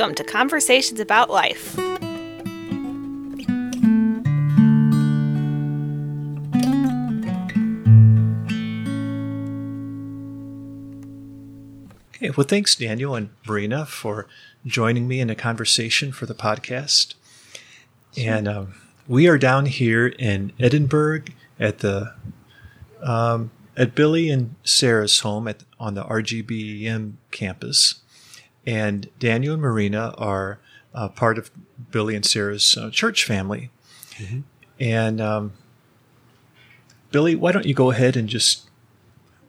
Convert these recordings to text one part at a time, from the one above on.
Welcome to Conversations About Life. Okay, well, thanks, Daniel and Marina, for joining me in a conversation for the podcast. And um, we are down here in Edinburg at the um, at Billy and Sarah's home at on the RGBEM campus, and Daniel and Marina are uh, part of Billy and Sarah's uh, church family. And um, Billy, why don't you go ahead and just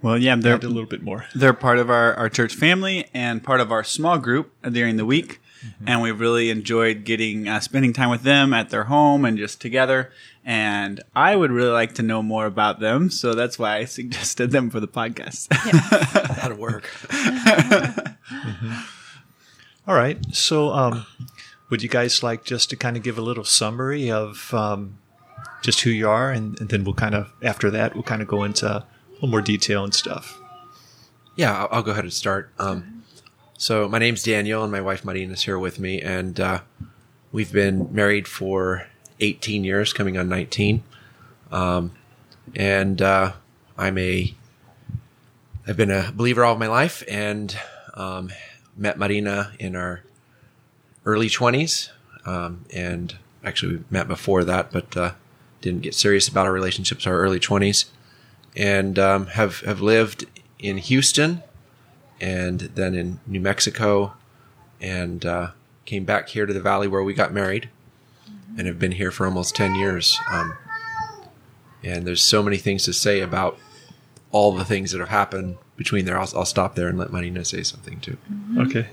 Well, yeah, they're add a little bit more? they're part of our, our church family and part of our small group during the week. And we've really enjoyed getting uh, spending time with them at their home and just together. And I would really like to know more about them, so that's why I suggested them for the podcast. That'll work. All right. So, um, would you guys like just to kind of give a little summary of um, just who you are, and, and then we'll kind of after that we'll kind of go into a little more detail and stuff. Yeah, I'll, I'll go ahead and start. Um, so my name's Daniel, and my wife Marina is here with me, and uh, we've been married for 18 years, coming on 19. Um, and uh, I'm a I've been a believer all of my life, and um, met Marina in our early 20s, um, and actually we met before that, but uh, didn't get serious about our relationships our early 20s, and um, have have lived in Houston and then in New Mexico, and uh, came back here to the valley where we got married, and have been here for almost ten years. Um, and there's so many things to say about all the things that have happened between there. I'll, I'll stop there and let Marina say something too. Okay.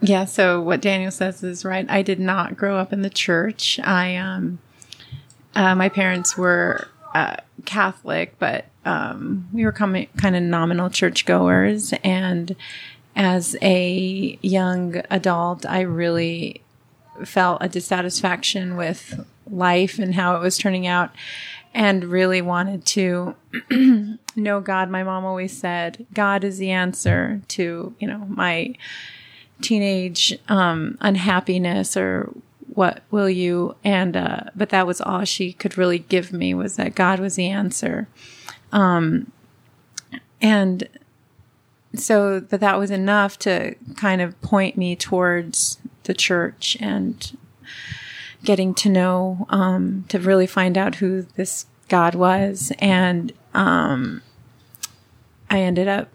Yeah, so what Daniel says is right. I did not grow up in the church. I um uh, my parents were uh, Catholic, but um, we were coming, kind of nominal churchgoers. And as a young adult, I really felt a dissatisfaction with life and how it was turning out, and really wanted to know God. My mom always said, "God is the answer to you know my." teenage um, unhappiness or what will you and uh, but that was all she could really give me was that god was the answer um, and so but that was enough to kind of point me towards the church and getting to know um, to really find out who this god was and um, i ended up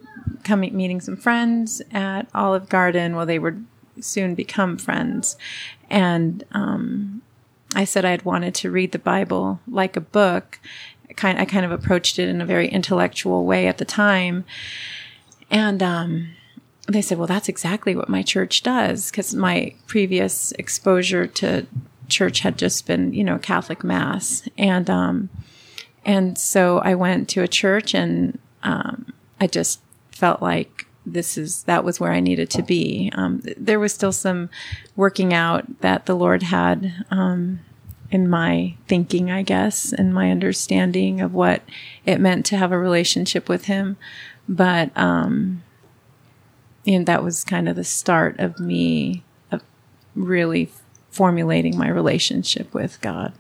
coming meeting some friends at Olive Garden. Well, they would soon become friends, and um, I said I had wanted to read the Bible like a book. I kind I kind of approached it in a very intellectual way at the time, and um, they said, "Well, that's exactly what my church does," because my previous exposure to church had just been, you know, Catholic mass, and um, and so I went to a church, and um, I just felt like this is that was where I needed to be. Um, th- there was still some working out that the Lord had um, in my thinking, I guess, and my understanding of what it meant to have a relationship with Him. But um, and that was kind of the start of me really formulating my relationship with God.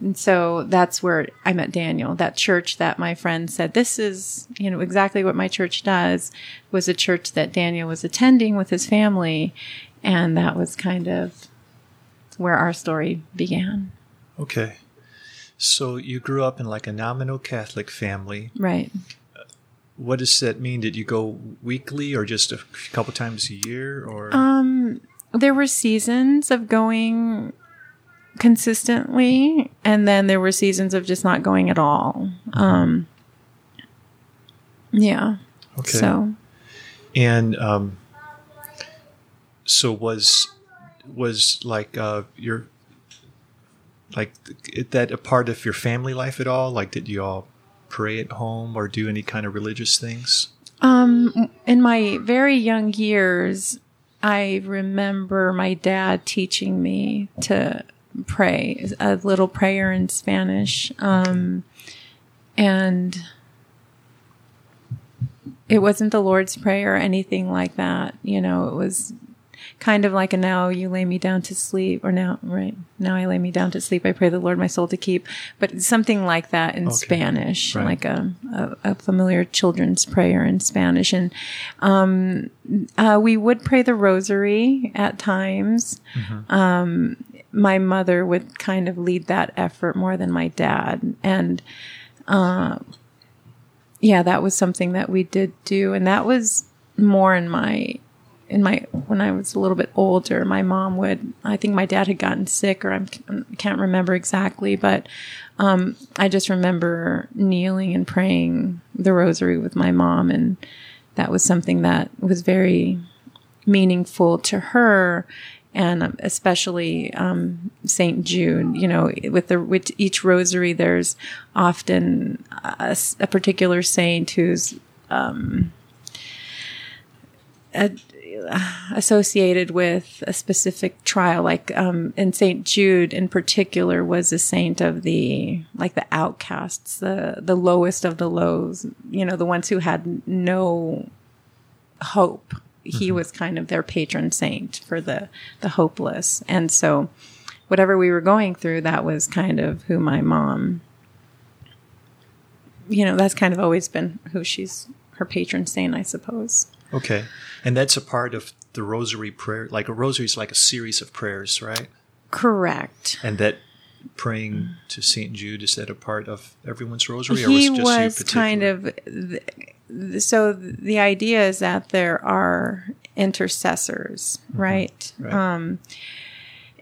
And so that's where I met Daniel. That church that my friend said, this is, you know, exactly what my church does was a church that Daniel was attending with his family. And that was kind of where our story began. Okay. So you grew up in like a nominal Catholic family. Right. What does that mean? Did you go weekly or just a couple times a year or Um, there were seasons of going consistently, and then there were seasons of just not going at all. Um, yeah. Okay. So And um, so was was like uh, your like th- that a part of your family life at all? Like, did you all pray at home or do any kind of religious things? Um, in my very young years, I remember my dad teaching me to pray a little prayer in Spanish. Um, and it wasn't the Lord's Prayer or anything like that. You know, it was kind of like a now you lay me down to sleep, or now, right, now I lay me down to sleep. I pray the Lord my soul to keep, but something like that in Okay. Spanish, Right. like a, a, a familiar children's prayer in Spanish. And um, uh, we would pray the rosary at times. Um, my mother would kind of lead that effort more than my dad. And uh, yeah, that was something that we did do. And that was more in my in my when I was a little bit older, my mom would. I think my dad had gotten sick, or I'm, I can't remember exactly, but um, I just remember kneeling and praying the rosary with my mom, and that was something that was very meaningful to her, and um, especially um, Saint Jude. You know, with the with each rosary, there's often a particular saint who's associated with a specific trial like um and saint jude in particular was a saint of the like the outcasts the the lowest of the lows you know the ones who had no hope. He was kind of their patron saint for the the hopeless. And so whatever we were going through that was kind of who my mom you know that's kind of always been who she's her patron saint i suppose. Okay. And that's a part of the rosary prayer. Like a rosary is like a series of prayers, right? correct And that praying to St. Jude, is that a part of everyone's rosary? he was, was, it just you kind particular? of th- so the idea is that there are intercessors right, Right. um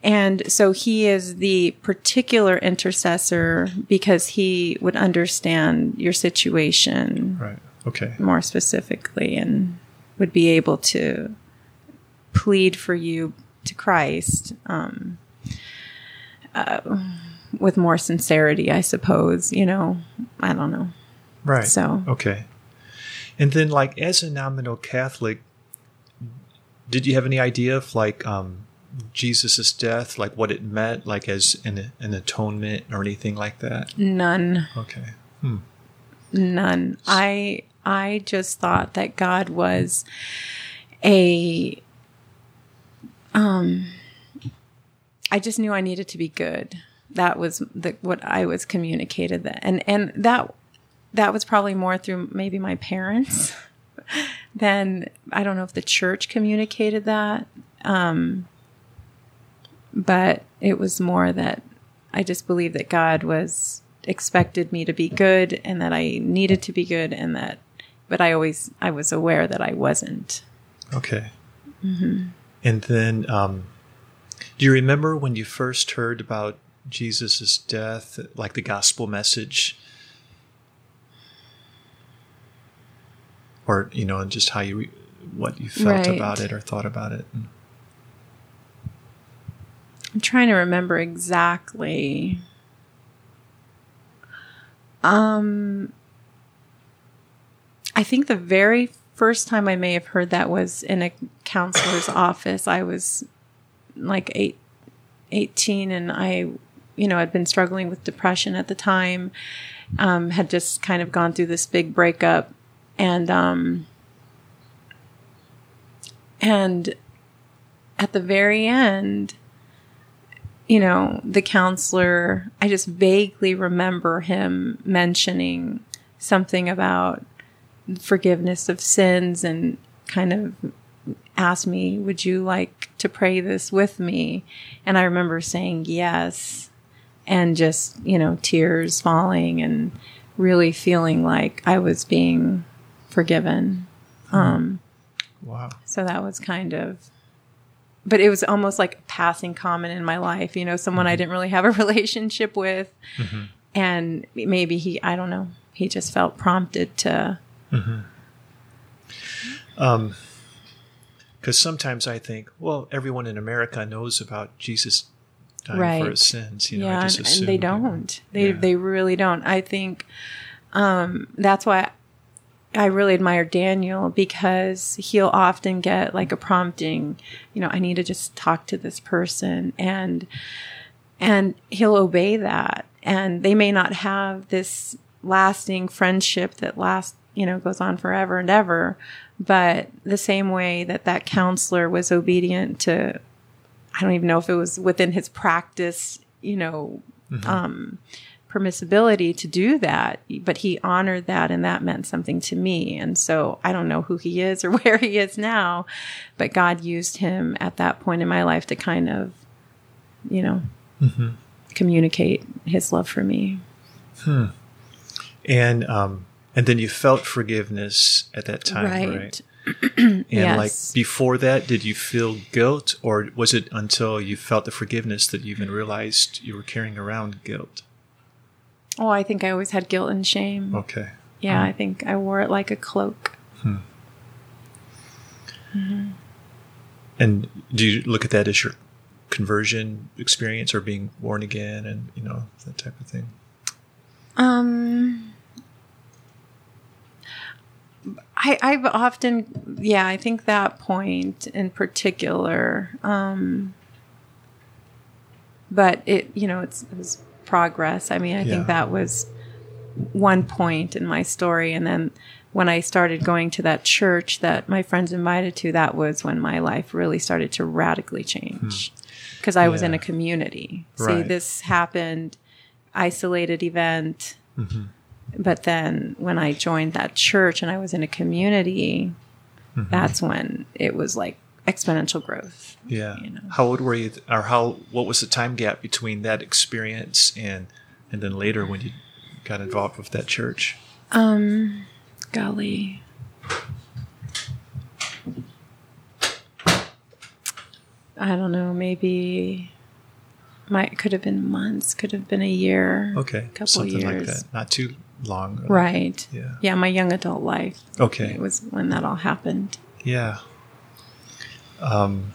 and so he is the particular intercessor because he would understand your situation Right. Okay. more specifically and would be able to plead for you to Christ um, uh, with more sincerity, I suppose. You know, I don't know. Right. So- okay. And then, like, as a nominal Catholic, did you have any idea of like um, Jesus' death, like what it meant, like as an, an atonement or anything like that? None, Okay. none. I I just thought that God was a um I just knew I needed to be good. That was the what I was communicated that and and that that was probably more through maybe my parents than I don't know if the church communicated that. Um but it was more that I just believed that God was expected me to be good and that I needed to be good and that but I always I was aware that I wasn't. Okay. And then, um, do you remember when you first heard about Jesus' death, like the gospel message? Or, you know, and just how you, re- what you felt Right. about it or thought about it? I'm trying to remember exactly. Um, I think the very first time I may have heard that was in a counselor's office. I was like eight, 18 and I, you know, had been struggling with depression at the time. Um, had just kind of gone through this big breakup and, um, and at the very end, you know, the counselor, I just vaguely remember him mentioning something about forgiveness of sins and kind of asked me, Would you like to pray this with me? And I remember saying yes, and just, you know, tears falling and really feeling like I was being forgiven. Hmm. Um, Wow. so that was kind of, but it was almost like a passing comment in my life, you know, someone I mm-hmm. didn't really have a relationship with. Mm-hmm. And maybe he, I don't know, he just felt prompted to, Because sometimes I think, well, everyone in America knows about Jesus dying Right. for his sins. You know, I yeah, and, and they don't. They, Yeah. they really don't. I think um, that's why I really admire Daniel because he'll often get like a prompting, you know, I need to just talk to this person and and he'll obey that. And they may not have this lasting friendship that lasts, you know, goes on forever and ever. But the same way that that counselor was obedient to, I don't even know if it was within his practice, you know, um, permissibility to do that, but he honored that and that meant something to me. And so I don't know who he is or where he is now, but God used him at that point in my life to kind of, you know, communicate his love for me. Hmm. And um, and then you felt forgiveness at that time, right? Right. And Yes. like before that, did you feel guilt, or was it until you felt the forgiveness that you even realized you were carrying around guilt? Oh, I think I always had guilt and shame. Okay. Yeah, I think I wore it like a cloak. Hmm. And do you look at that as your conversion experience, or being born again, and you know that type of thing? Um, I I've often yeah I think that point in particular. Um, but it you know it's it was progress. I mean I Yeah. think that was one point in my story, and then when I started going to that church that my friends invited to, that was when my life really started to radically change because I was in a community. See, this happened, isolated event. But then when I joined that church and I was in a community, that's when it was like exponential growth. Yeah. You know. How old were you, or how? What was the time gap between that experience and and then later when you got involved with that church? Um, Golly. I don't know, maybe might could have been months, could have been a year. Okay, Couple something like years. that. Not too long. Right. Yeah. Yeah, my young adult life. Okay. It was when that all happened. Yeah. Um,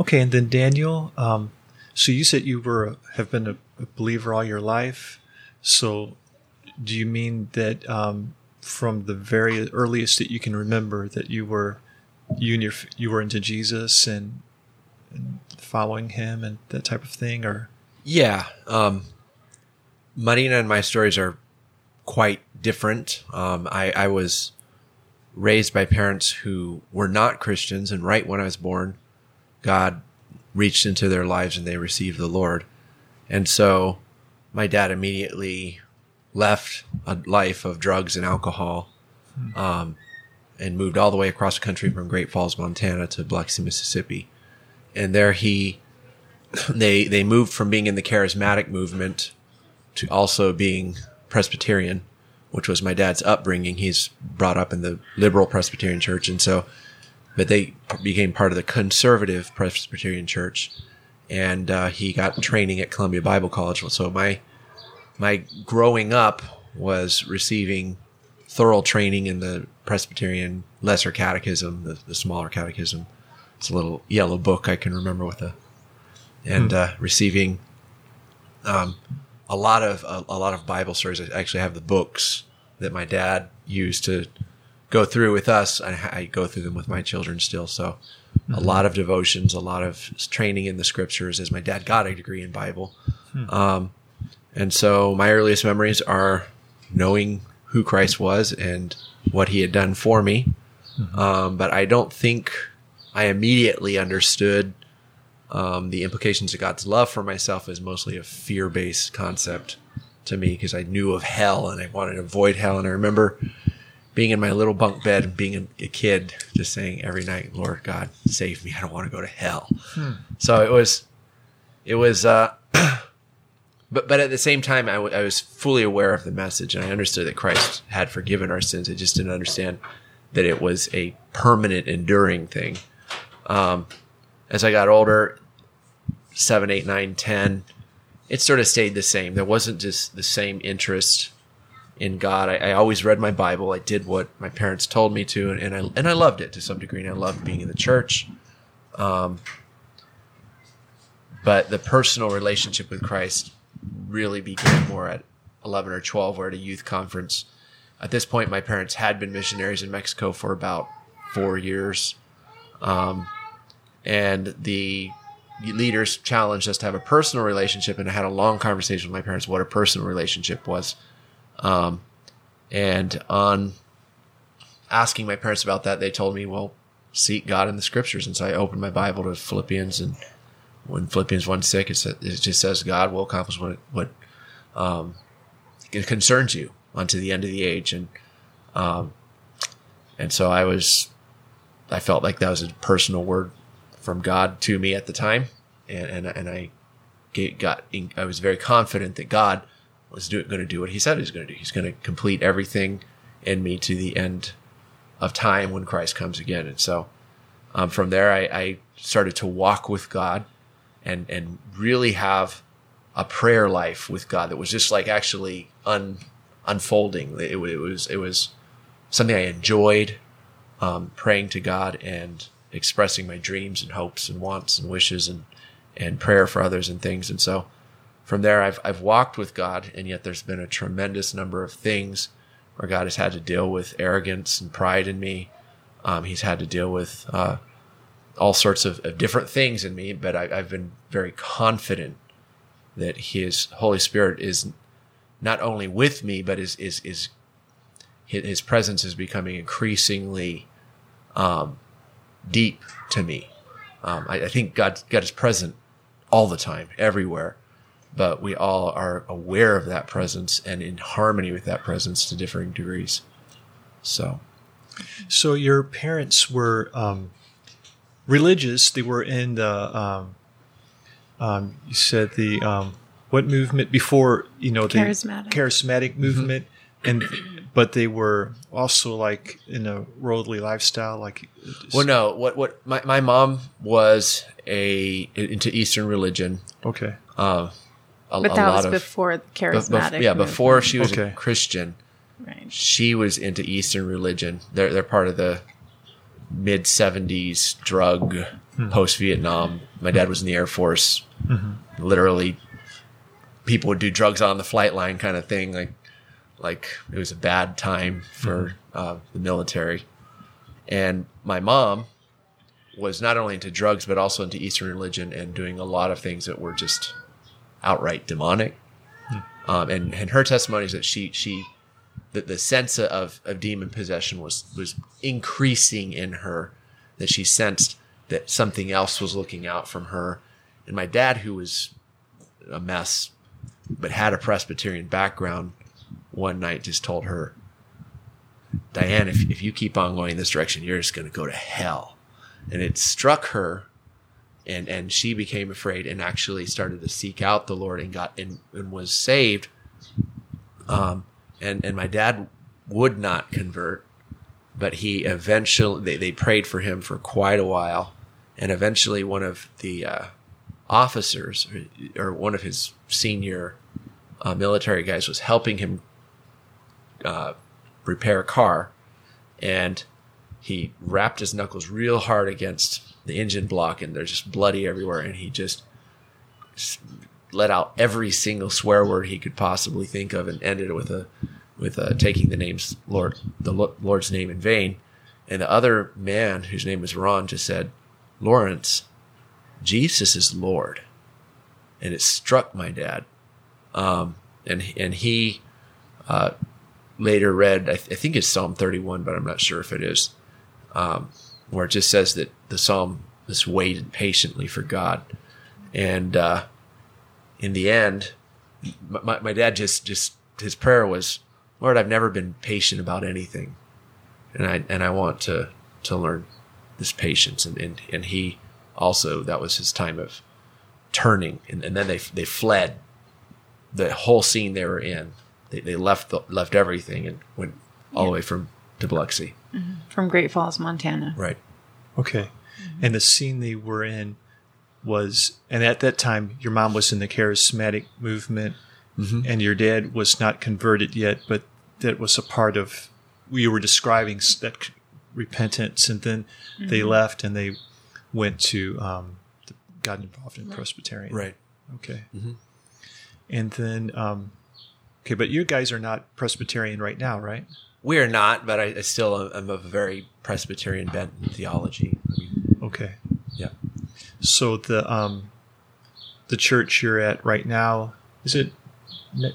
okay, and then Daniel. Um, so you said you were have been a, a believer all your life. So, do you mean that um, from the very earliest that you can remember that you were you and your you were into Jesus and, and following Him and that type of thing, or Yeah. Um, Marina and my stories are quite different. Um, I, I was raised by parents who were not Christians, and right when I was born, God reached into their lives and they received the Lord. And so my dad immediately left a life of drugs and alcohol um, and moved all the way across the country from Great Falls, Montana to Biloxi, Mississippi. And there he they they moved from being in the charismatic movement to also being Presbyterian, which was my dad's upbringing. He's brought up in the liberal Presbyterian church, and so, but they became part of the conservative Presbyterian church, and uh, he got training at Columbia Bible College. So my my growing up was receiving thorough training in the Presbyterian Lesser Catechism, the, the smaller catechism. It's a little yellow book I can remember with a and uh, receiving um, a lot of a, a lot of Bible stories. I actually have the books that my dad used to go through with us. I, I go through them with my children still. So a lot of devotions, a lot of training in the scriptures. As my dad got a degree in Bible, um, and so my earliest memories are knowing who Christ was and what He had done for me. Um, but I don't think I immediately understood um, the implications of God's love for myself is mostly a fear based concept to me because I knew of hell and I wanted to avoid hell. And I remember being in my little bunk bed and being a, kid, just saying every night, Lord God, save me. I don't want to go to hell. So it was, it was, uh, but, but at the same time, I, w- I was fully aware of the message and I understood that Christ had forgiven our sins. I just didn't understand that it was a permanent, enduring thing as I got older, seven, eight, nine, ten, it sort of stayed the same. There wasn't just the same interest in God. I, I always read my Bible. I did what my parents told me to, and, and I and I loved it to some degree. And I loved being in the church. Um, but the personal relationship with Christ really began more at eleven or twelve, or at a youth conference. At this point, my parents had been missionaries in Mexico for about four years and the leaders challenged us to have a personal relationship and I had a long conversation with my parents what a personal relationship was um, And on asking my parents about that, they told me, well, seek God in the scriptures. And so I opened my Bible to Philippians and when Philippians 1 6, it, just says God will accomplish what, what, um, concerns you unto the end of the age. And, um, and so I was, I felt like that was a personal word from God to me at the time. And, and, and I got, I was very confident that God was going to do what he said he was going to do. He's going to complete everything in me to the end of time when Christ comes again. And so, um, from there, I, I started to walk with God and, and really have a prayer life with God that was just like actually un, unfolding. It, it was, it was something I enjoyed, um, praying to God and expressing my dreams and hopes and wants and wishes and, and prayer for others and things. And so from there, I've, I've walked with God and yet there's been a tremendous number of things where God has had to deal with arrogance and pride in me. Um, he's had to deal with, uh, all sorts of, of different things in me, but I, I've been very confident that His Holy Spirit is not only with me, but is is is His, presence is becoming increasingly um, deep to me. Um, I, I think God God is present all the time, everywhere, but we all are aware of that presence and in harmony with that presence to differing degrees. So. So your parents were um, religious. They were in the. Um, um, you said the um, what movement before you know the Charismatic. charismatic movement, and but they were also like in a worldly lifestyle. Like Well, no. What what my, my mom was a into Eastern religion. okay, Uh, a, But a that lot was of before the bef- charismatic. bef- yeah, before she was Okay. a Christian, Right. she was into Eastern religion. They're they're part of the mid '70s drug post Vietnam. My dad was in the Air Force. Literally, people would do drugs on the flight line, kind of thing. Like like it was a bad time for uh, the military. And my mom was not only into drugs but also into Eastern religion and doing a lot of things that were just outright demonic. Um, and and her testimony is that she she the, the sense of, of demon possession was was increasing in her that she sensed that something else was looking out from her and my dad who was a mess but had a presbyterian background one night just told her diane if, if you keep on going this direction you're just going to go to hell. And it struck her and and she became afraid and actually started to seek out the lord and got and, and was saved. Um and and my dad would not convert but he eventually they, they prayed for him for quite a while. And eventually one of the uh, officers or, or one of his senior uh, military guys was helping him uh, repair a car and he rapped his knuckles real hard against the engine block and they're just bloody everywhere and he just let out every single swear word he could possibly think of and ended it with a with uh, taking the name's Lord the Lord's name in vain. And the other man whose name was Ron just said Lawrence Jesus is Lord. And it struck my dad um, and and he uh, later read I, th- I think it's Psalm 31 but I'm not sure if it is um, where it just says that the psalm is waited patiently for God, and uh, in the end, my, my- dad just just his prayer was, Lord, I've never been patient about anything, and I and I want to to learn this patience, and and, and he also that was his time of turning, and, and then they they fled the whole scene they were in. They, they left the, left everything and went all the way from to Biloxi. Mm-hmm. From Great Falls, Montana. Right. okay, mm-hmm. and the scene they were in was, and at that time your mom was in the charismatic movement, mm-hmm. and your dad was not converted yet, but that was a part of you were describing that repentance, and then they left and they went to um, got involved in Presbyterian. Right. Okay. And then, um, okay, but you guys are not Presbyterian right now, right? We are not, but I, I still am of a very Presbyterian bent in theology. Okay. Yeah. So the um, the church you're at right now is it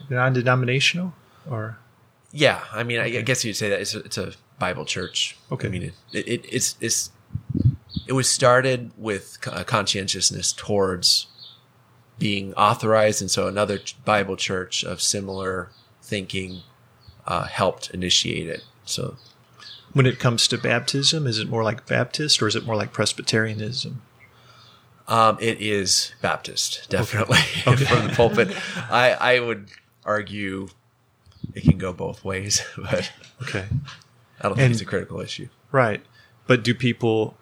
non-denominational or Yeah, I mean, I I guess you'd say that it's a, it's a Bible church. Okay. I mean, it, it, it's it's it was started with a conscientiousness towards being authorized, and so another Bible church of similar thinking uh, helped initiate it. So When it comes to baptism, is it more like Baptist or is it more like Presbyterianism? um, it is Baptist, definitely from the pulpit. I I would argue it can go both ways, but Okay. I don't think And- it's a critical issue. Right. But do people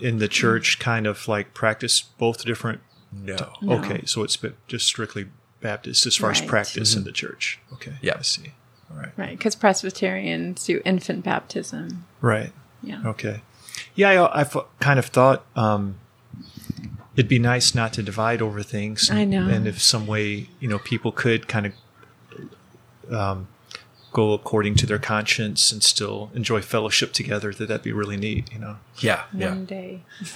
in the church kind of like practice both different? No. Okay, so it's just strictly Baptist as far as Right. practice in the church. Okay. Yeah. I see. All right. Right, because Presbyterians do infant baptism. Right. Yeah. Okay. Yeah, I, I've kind of thought um, it'd be nice not to divide over things. I know. And if some way, you know, people could kind of um, go according to their conscience and still enjoy fellowship together, that that'd be really neat, you know. Yeah. Yeah. Day.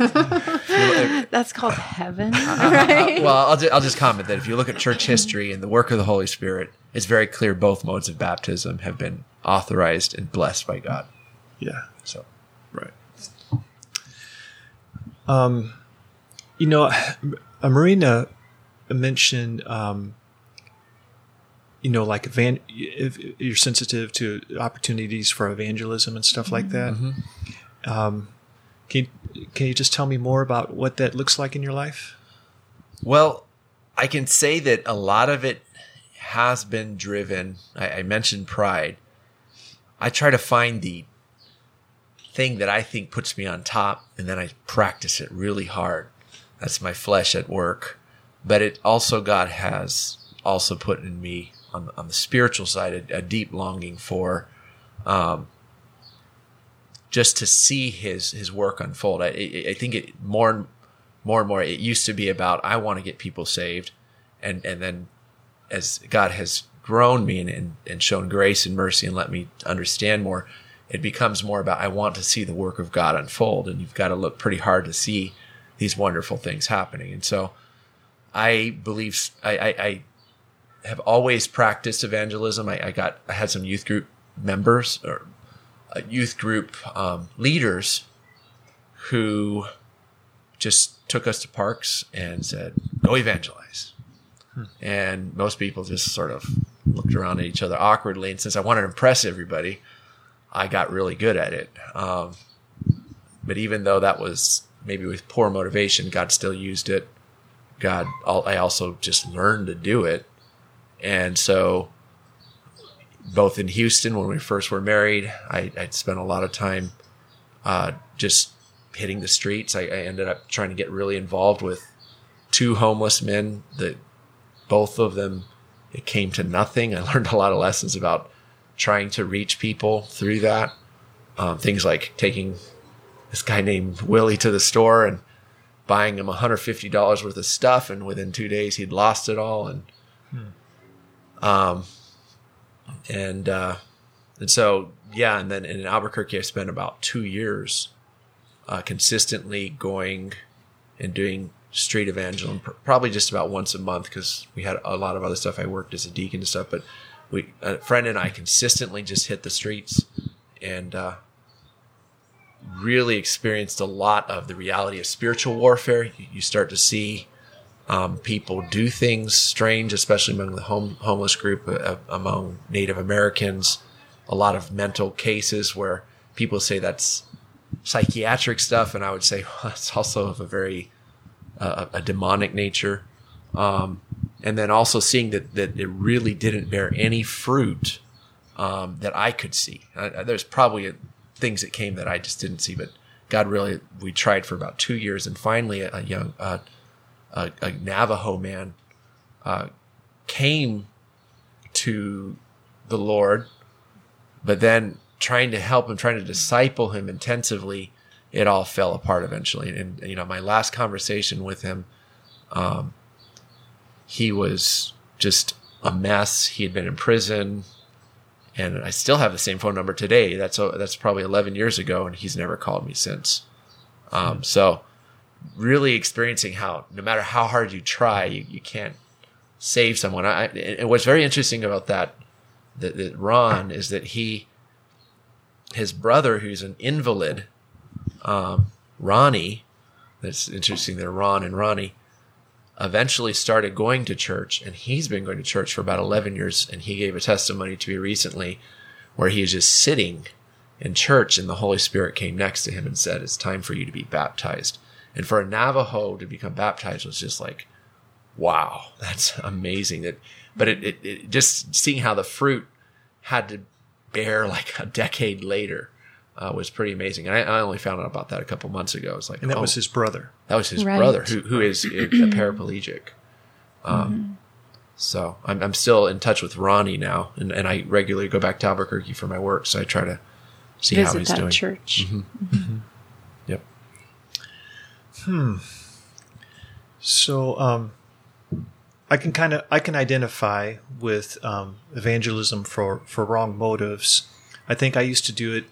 That's called heaven, right? well, I'll, ju- I'll just comment that if you look at church history and the work of the Holy Spirit, it's very clear both modes of baptism have been authorized and blessed by God. Yeah. So, Right. Um, you know, uh, Marina mentioned, um, you know, like evan- if you're sensitive to opportunities for evangelism and stuff like that. Um, can you, can you just tell me more about what that looks like in your life? well, I can say that a lot of it has been driven. I, I mentioned pride. I try to find the thing that I think puts me on top, and then I practice it really hard. That's my flesh at work. But it also, God has also put in me on, the- on the spiritual side a, a deep longing for um, just to see his his work unfold. I, I think it more and more and more. It used to be about I want to get people saved, and and then as God has grown me and, and, and shown grace and mercy and let me understand more, it becomes more about I want to see the work of God unfold, and you've got to look pretty hard to see these wonderful things happening. And so, I believe I, I, I have always practiced evangelism. I, I got I had some youth group members or uh, youth group um, leaders who just took us to parks and said, "Go evangelize." And most people just sort of looked around at each other awkwardly. And since I wanted to impress everybody, I got really good at it. Um, but even though that was maybe with poor motivation, God still used it. God, I also just learned to do it. And so, both in Houston when we first were married, I, I'd spent a lot of time uh, just hitting the streets. I, I ended up trying to get really involved with two homeless men that both of them it came to nothing. I learned a lot of lessons about trying to reach people through that. Um, things like taking this guy named Willie to the store and buying him $150 worth of stuff, and within two days he'd lost it all. And um, and uh, and so yeah, and then in Albuquerque I spent about two years uh, consistently going and doing street evangelism, pr- probably just about once a month because we had a lot of other stuff. I worked as a deacon and stuff, but we a friend and I consistently just hit the streets and uh, really experienced a lot of the reality of spiritual warfare. You, you start to see um, people do things strange, especially among the home, homeless group, uh, among Native Americans. A lot of mental cases where people say that's psychiatric stuff, and I would say well, it's also of a very uh, a demonic nature. Um, and then also seeing that that it really didn't bear any fruit um, that I could see. Uh, there's probably things that came that I just didn't see, but God really, we tried for about two years, and finally, a, a young uh, a, a Navajo man uh, came to the Lord, but then trying to help him, trying to disciple him intensively, it all fell apart eventually. And, you know, my last conversation with him, um, he was just a mess. He had been in prison, and I still have the same phone number today. That's that's probably 11 years ago, and he's never called me since. Um, so, really experiencing how no matter how hard you try, you, you can't save someone. I, and what's very interesting about that that, that Ron is that he, his brother, who's an invalid, um, Ronnie, that's interesting. They're Ron and Ronnie. Eventually started going to church, and he's been going to church for about eleven years. And he gave a testimony to me recently, where he was just sitting in church, and the Holy Spirit came next to him and said, "It's time for you to be baptized." And for a Navajo to become baptized was just like, wow, that's amazing. That, but it, it, it just seeing how the fruit had to bear like a decade later uh, was pretty amazing. And I, I only found out about that a couple months ago. It's like, And that oh, was his brother. that was his Right. brother who, who is a, a paraplegic. Um, So I'm, I'm still in touch with Ronnie now, and, and I regularly go back to Albuquerque for my work. So I try to see how Visit he's that doing. church. Yep. So um, I can kind of I can identify with um, evangelism for for wrong motives. I think I used to do it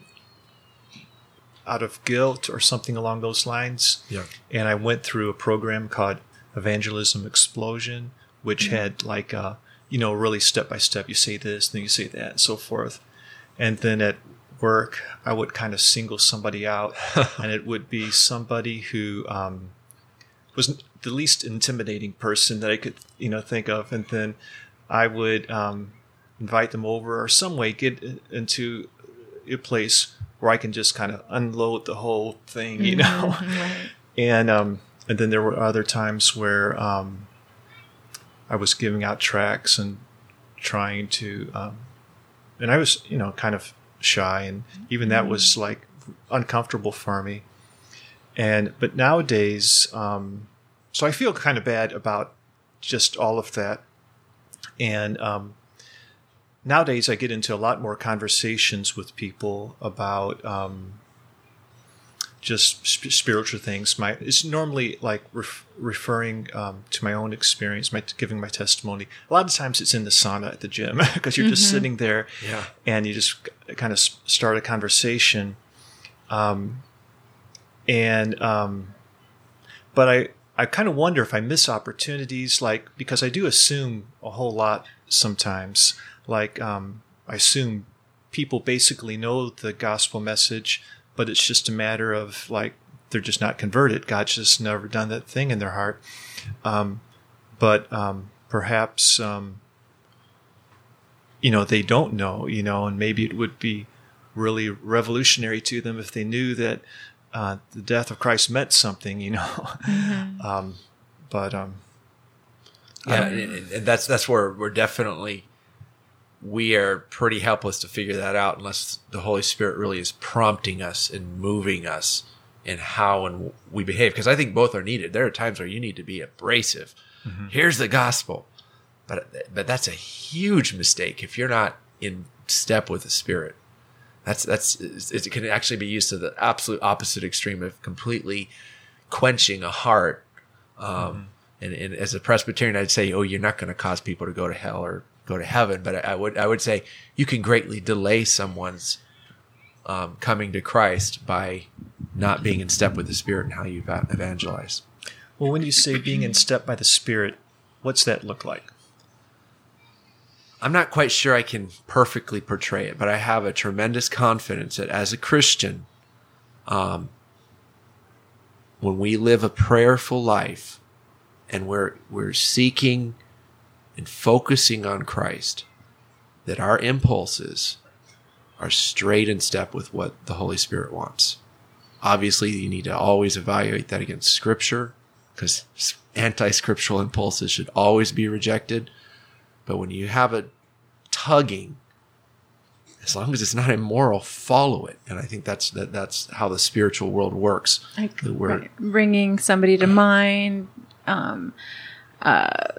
out of guilt or something along those lines. Yeah. And I went through a program called Evangelism Explosion, which had like uh, you know really step by step. You say this, then you say that, and so forth. And then at work, I would kind of single somebody out, and it would be somebody who um, was the least intimidating person that I could, you know, think of, and then I would um, invite them over or some way get into a place where I can just kind of unload the whole thing, you know. And um, and then there were other times where um, I was giving out tracks and trying to, um, and I was, you know, kind of shy, and even that was like uncomfortable for me. And but nowadays, um, so I feel kind of bad about just all of that. And um, nowadays, I get into a lot more conversations with people about um, just sp- spiritual things. My it's normally like ref- referring um, to my own experience, my giving my testimony. A lot of times, it's in the sauna at the gym because you're just sitting there, Yeah. and you just kind of start a conversation. Um, and um, but I I kind of wonder if I miss opportunities, like because I do assume a whole lot sometimes. Like um, I assume people basically know the gospel message, but it's just a matter of like they're just not converted. God's just never done that thing in their heart. Um, but um, perhaps um, you know they don't know, you know, and maybe it would be really revolutionary to them if they knew that uh, the death of Christ meant something, you know. um, but um, Yeah, that's that's where we're definitely we are pretty helpless to figure that out unless the Holy Spirit really is prompting us and moving us in how and we behave. Because I think both are needed. There are times where you need to be abrasive. Here's the gospel, but but that's a huge mistake if you're not in step with the Spirit. That's that's it can actually be used to the absolute opposite extreme of completely quenching a heart um, and, and as a Presbyterian, I'd say, oh, you're not going to cause people to go to hell or go to heaven. But I, I would, I would say you can greatly delay someone's um, coming to Christ by not being in step with the Spirit and how you evangelize. well, when you say being in step by the Spirit, what's that look like? I'm not quite sure I can perfectly portray it, but I have a tremendous confidence that as a Christian, um, when we live a prayerful life and we're we're seeking and focusing on Christ, that our impulses are straight in step with what the Holy Spirit wants. Obviously, you need to always evaluate that against Scripture, because anti-scriptural impulses should always be rejected. But when you have a tugging, as long as it's not immoral, follow it. And I think that's that, that's how the spiritual world works. like bringing somebody to mind um uh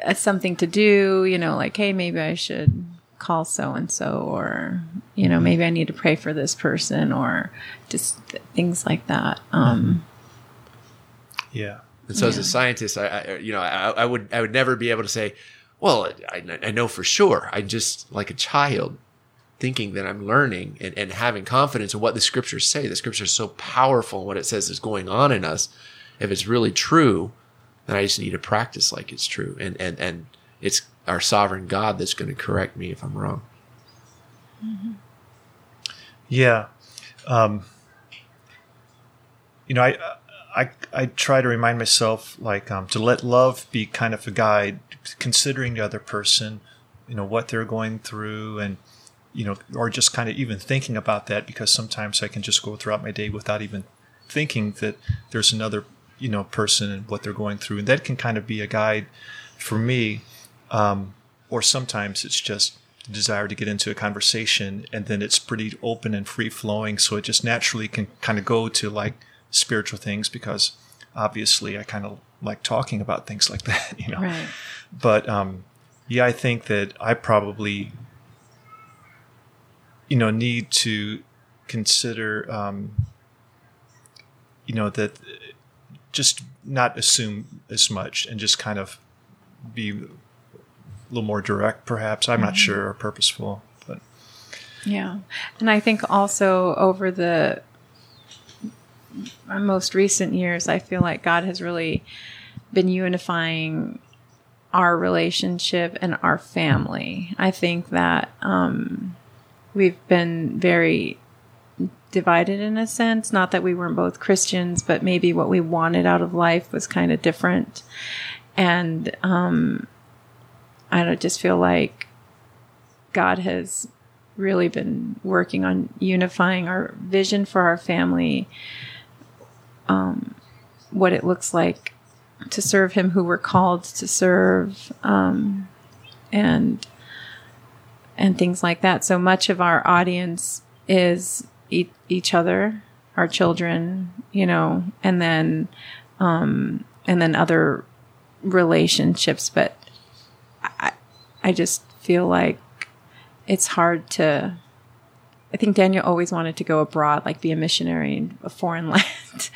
as something to do you know like hey maybe i should call so and so or you know maybe i need to pray for this person or just th- things like that um Yeah. And so as a scientist, I, I you know I, I would I would never be able to say, well, I, I know for sure. I'm just like a child thinking that I'm learning and, and having confidence in what the scriptures say. The scripture is so powerful in what it says is going on in us. If it's really true, then I just need to practice like it's true. And, and, and it's our sovereign God that's going to correct me if I'm wrong. Yeah. Um, you know, I, I, I try to remind myself like um, to let love be kind of a guide, considering the other person, you know, what they're going through and, you know, or just kind of even thinking about that because sometimes I can just go throughout my day without even thinking that there's another, you know, person and what they're going through. And that can kind of be a guide for me. Um, or sometimes it's just the desire to get into a conversation and then it's pretty open and free flowing. So it just naturally can kind of go to like spiritual things because obviously I kind of like talking about things like that, you know. Right. But um, yeah, I think that I probably, you know, need to consider, um, you know, that just not assume as much and just kind of be a little more direct, perhaps. I'm not sure, or purposeful, but Yeah. And I think also over the most recent years, I feel like God has really been unifying our relationship and our family. I think that um, we've been very divided in a sense. Not that we weren't both Christians, but maybe what we wanted out of life was kind of different. And um, I don't just feel like God has really been working on unifying our vision for our family, um, what it looks like to serve Him who we're called to serve, um, and and things like that. So much of our audience is e- each other, our children, you know, and then um, and then other relationships. But I, I just feel like it's hard to I think Daniel always wanted to go abroad, like be a missionary in a foreign land.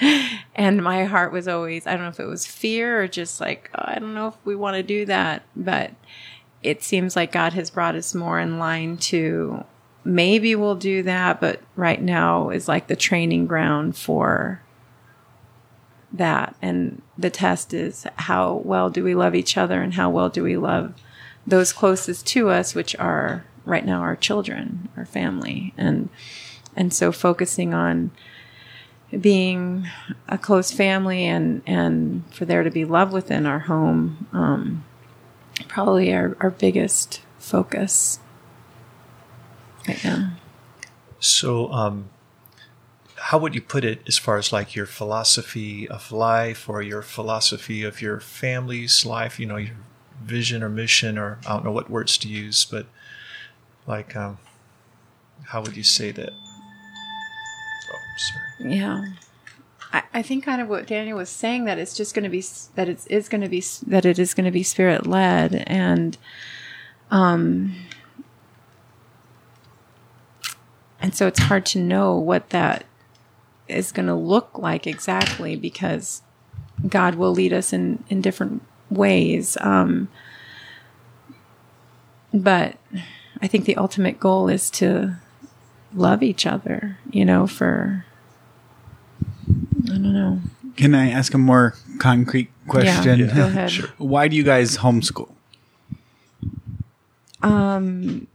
and my heart was always, I don't know if it was fear or just like, oh, I don't know if we want to do that. But it seems like God has brought us more in line to maybe we'll do that. But right now is like the training ground for that. And the test is how well do we love each other and how well do we love those closest to us, which are right now our children, our family, and and so focusing on being a close family and and for there to be love within our home, um, probably our, our biggest focus right now. So, um, how would you put it as far as like your philosophy of life or your philosophy of your family's life? You know, your vision or mission, or I don't know what words to use, but like, um, how would you say that? Oh, sorry. Yeah. I, I think kind of what Daniel was saying that it's just going to be that it is going to be that it is going to be spirit led and um and so it's hard to know what that is going to look like exactly because God will lead us in in different ways um but I think the ultimate goal is to love each other, you know, for I don't know. Can I ask a more concrete question? Yeah, go ahead. Why do you guys homeschool? Um,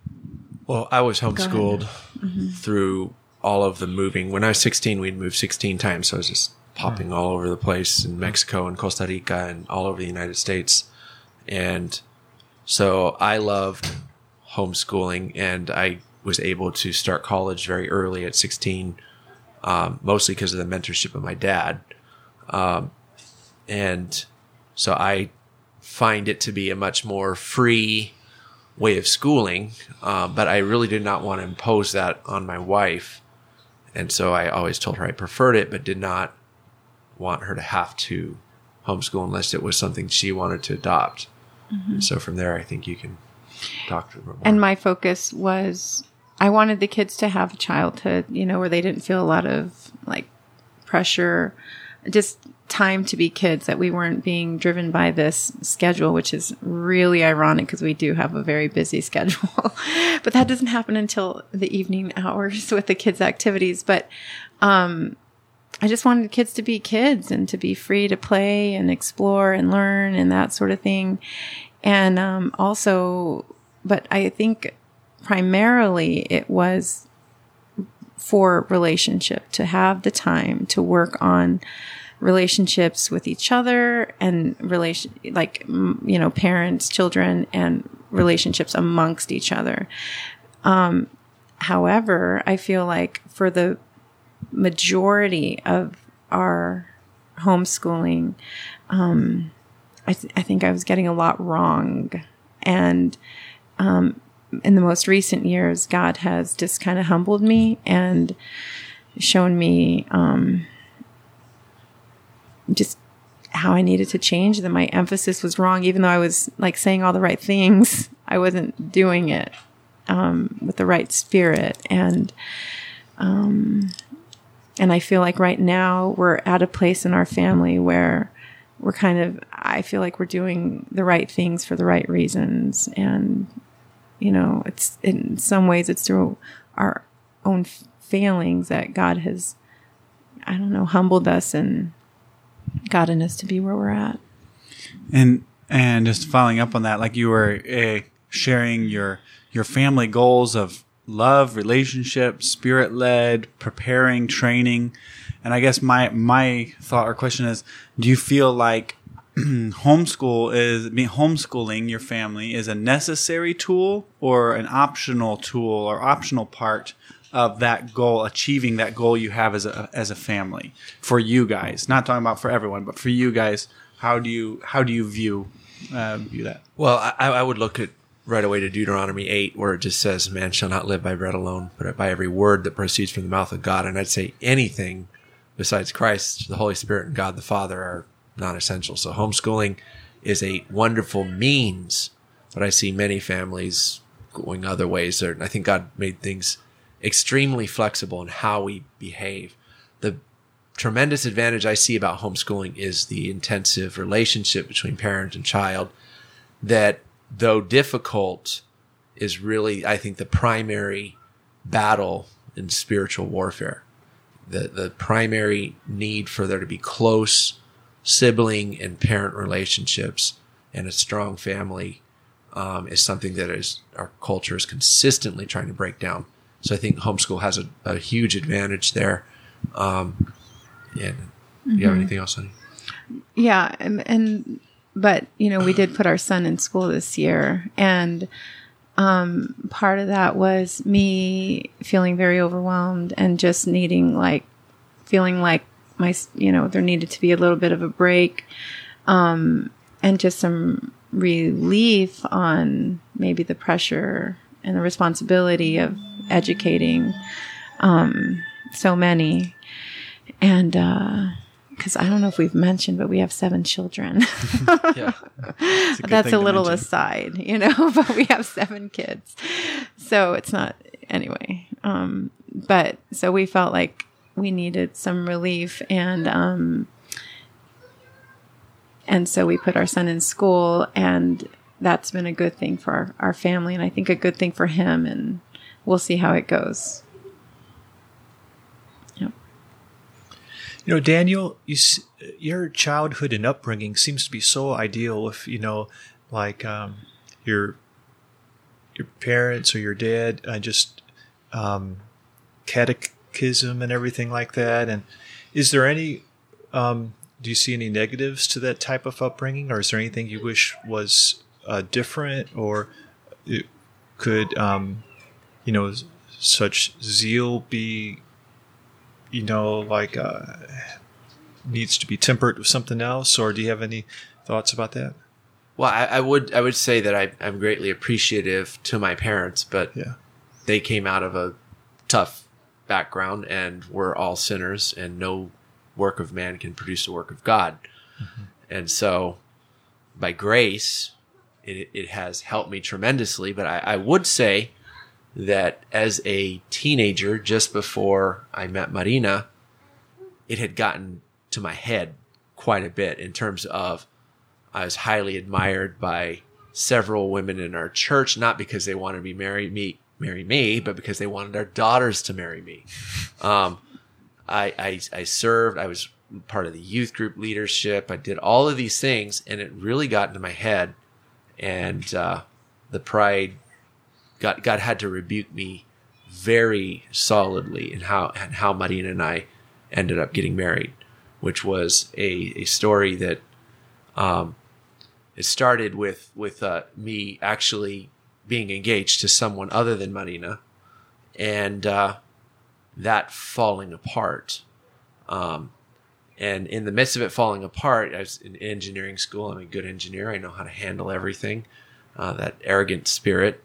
Well, I was ahead. Homeschooled through all of the moving. When I was 16, we'd moved 16 times. So I was just popping all over the place in Mexico and Costa Rica and all over the United States. And so I loved homeschooling and I was able to start college very early at 16, um, mostly because of the mentorship of my dad. Um, and so I find it to be a much more free way of schooling, uh, but I really did not want to impose that on my wife. And so I always told her I preferred it, but did not want her to have to homeschool unless it was something she wanted to adopt. And so from there, I think you can talk to her more. and my focus was I wanted the kids to have a childhood, you know, where they didn't feel a lot of like pressure, just time to be kids, that we weren't being driven by this schedule, which is really ironic because we do have a very busy schedule. but that doesn't happen until the evening hours with the kids' activities. But um, I just wanted kids to be kids and to be free to play and explore and learn and that sort of thing. And um, also, but I think primarily it was for relationship to have the time to work on relationships with each other and relation like you know parents children and relationships amongst each other. Um, however i feel like for the majority of our homeschooling um, I, th- I think i was getting a lot wrong. And um, in the most recent years god has just kind of humbled me and shown me um, just how I needed to change, that my emphasis was wrong, even though I was like saying all the right things, I wasn't doing it um, with the right spirit. And, um, and I feel like right now we're at a place in our family where we're kind of, I feel like we're doing the right things for the right reasons. And, you know, it's in some ways it's through our own failings that God has, I don't know, humbled us and gotten us to be where we're at. And and just following up on that, like you were uh, sharing your your family goals of love, relationship, spirit led, preparing, training. And I guess my my thought or question is, do you feel like homeschool is homeschooling your family is a necessary tool or an optional tool or optional part of that goal, achieving that goal you have as a as a family for you guys. Not talking about for everyone, but for you guys. How do you how do you view uh, view that? Well, I, I would look at right away to Deuteronomy 8, where it just says, Man shall not live by bread alone, but by every word that proceeds from the mouth of God. And I'd say anything besides Christ, the Holy Spirit, and God the Father are non essential. So homeschooling is a wonderful means, but I see many families going other ways. I think God made things extremely flexible in how we behave. The tremendous advantage I see about homeschooling is the intensive relationship between parent and child that though difficult is really, I think, the primary battle in spiritual warfare. The, the primary need for there to be close sibling and parent relationships and a strong family um, is something that is our culture is consistently trying to break down. So I think homeschool has a, a huge advantage there. Um, and mm-hmm. you have anything else, honey? Yeah, and, and but you know we did put our son in school this year, and um, part of that was me feeling very overwhelmed and just needing like feeling like my you know there needed to be a little bit of a break, um, and just some relief on maybe the pressure and the responsibility of educating um, so many. And because uh, I don't know if we've mentioned, but we have seven children. yeah. A That's a little aside, you know, but we have seven kids. So it's not, anyway. Um, but so we felt like we needed some relief and, um, and so we put our son in school and that's been a good thing for our, our family and I think a good thing for him and we'll see how it goes. Yep. You know, Daniel, you, your childhood and upbringing seems to be so ideal. If you know, like um, your your parents or your dad, uh, just um, catechism and everything like that. And is there any? Um, do you see any negatives to that type of upbringing, or is there anything you wish was uh, different, or it could um, you know, such zeal be, you know, like uh, needs to be tempered with something else? Or do you have any thoughts about that? Well, I, I would I would say that I, am greatly appreciative to my parents, but yeah. they came out of a tough background and we're all sinners, and no work of man can produce the work of God. Mm-hmm. And so, by grace, it, it has helped me tremendously. But I, I would say that as a teenager, just before I met Marina, it had gotten to my head quite a bit in terms of I was highly admired by several women in our church, not because they wanted to be married me, marry me, but because they wanted their daughters to marry me. Um, I, I, I served, I was part of the youth group leadership. I did all of these things and it really got into my head and, uh, the pride God God had to rebuke me very solidly in how and how Marina and I ended up getting married, which was a, a story that um, it started with with uh, me actually being engaged to someone other than Marina, and uh, that falling apart. Um, and in the midst of it falling apart, I was in engineering school. I'm a good engineer. I know how to handle everything. Uh, that arrogant spirit.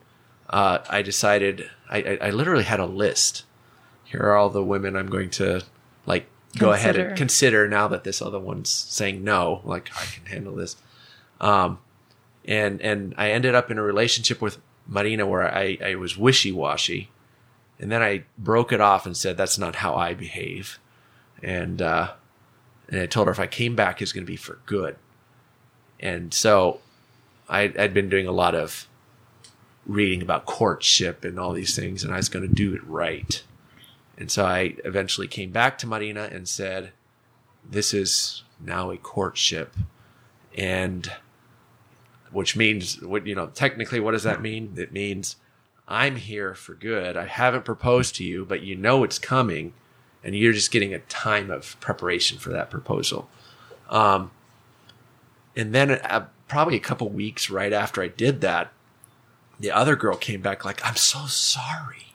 Uh, I decided I, I, I literally had a list. Here are all the women I'm going to like go ahead and Consider. consider now that this other one's saying no. Like I can handle this. Um, and and I ended up in a relationship with Marina where I, I was wishy washy, and then I broke it off and said that's not how I behave, and uh, and I told her if I came back, it's going to be for good, and so I, I'd been doing a lot of reading about courtship and all these things, and I was going to do it right, and so I eventually came back to Marina and said, "This is now a courtship," and which means what you know technically what does that mean? It means i'm here for good. I haven't proposed to you but you know it's coming and you're just getting a time of preparation for that proposal. Um, and then uh, probably a couple weeks right after i did that the other girl came back like i'm so sorry.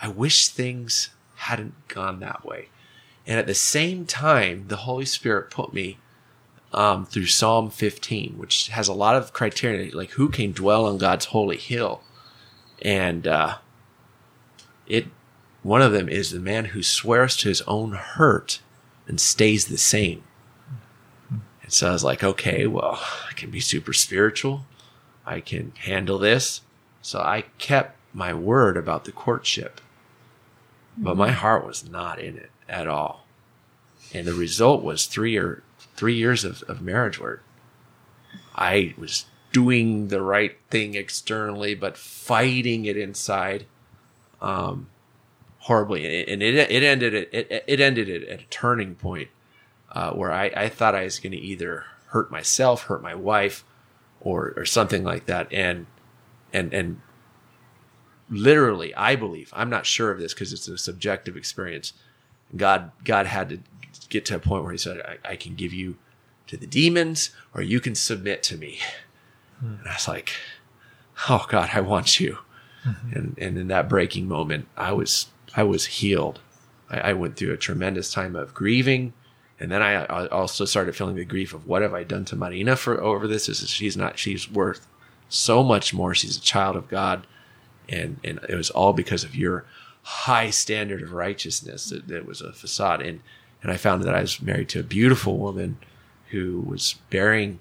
I wish things hadn't gone that way. And at the same time the holy spirit put me um, through Psalm 15, which has a lot of criteria, like who can dwell on God's holy hill, and uh, it one of them is the man who swears to his own hurt and stays the same. And so I was like, okay, well, I can be super spiritual, I can handle this. So I kept my word about the courtship, but my heart was not in it at all. And the result was three or three years of, of marriage where I was doing the right thing externally, but fighting it inside, um, horribly. And it, it ended at, it, it ended it at a turning point, uh, where I, I thought I was going to either hurt myself, hurt my wife, or, or something like that. And, and, and literally, I believe, I'm not sure of this because it's a subjective experience. God, God had to get to a point where he said, I, I can give you to the demons or you can submit to me. Hmm. And I was like, Oh God, I want you. Mm-hmm. And, and in that breaking moment, I was, I was healed. I, I went through a tremendous time of grieving. And then I, I also started feeling the grief of what have I done to Marina for over this? Is, she's not, she's worth so much more. She's a child of God. And, and it was all because of your high standard of righteousness that, that was a facade. And, and I found that I was married to a beautiful woman who was bearing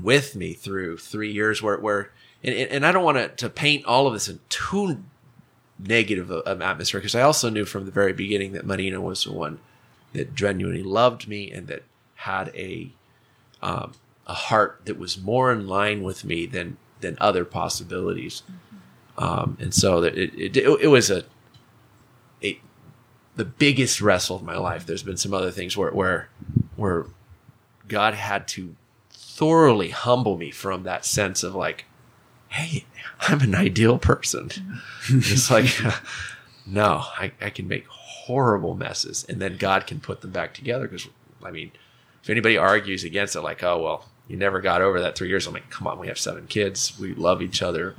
with me through three years where, where, and, and I don't want to, paint all of this in too negative an atmosphere because I also knew from the very beginning that Marina was the one that genuinely loved me and that had a, um, a heart that was more in line with me than, than other possibilities. Um, and so that it, it, it, it was a, a, the biggest wrestle of my life. There's been some other things where, where, where God had to thoroughly humble me from that sense of like, Hey, I'm an ideal person. it's like, no, I, I can make horrible messes and then God can put them back together. Cause I mean, if anybody argues against it, like, oh, well, you never got over that three years. I'm like, come on, we have seven kids. We love each other.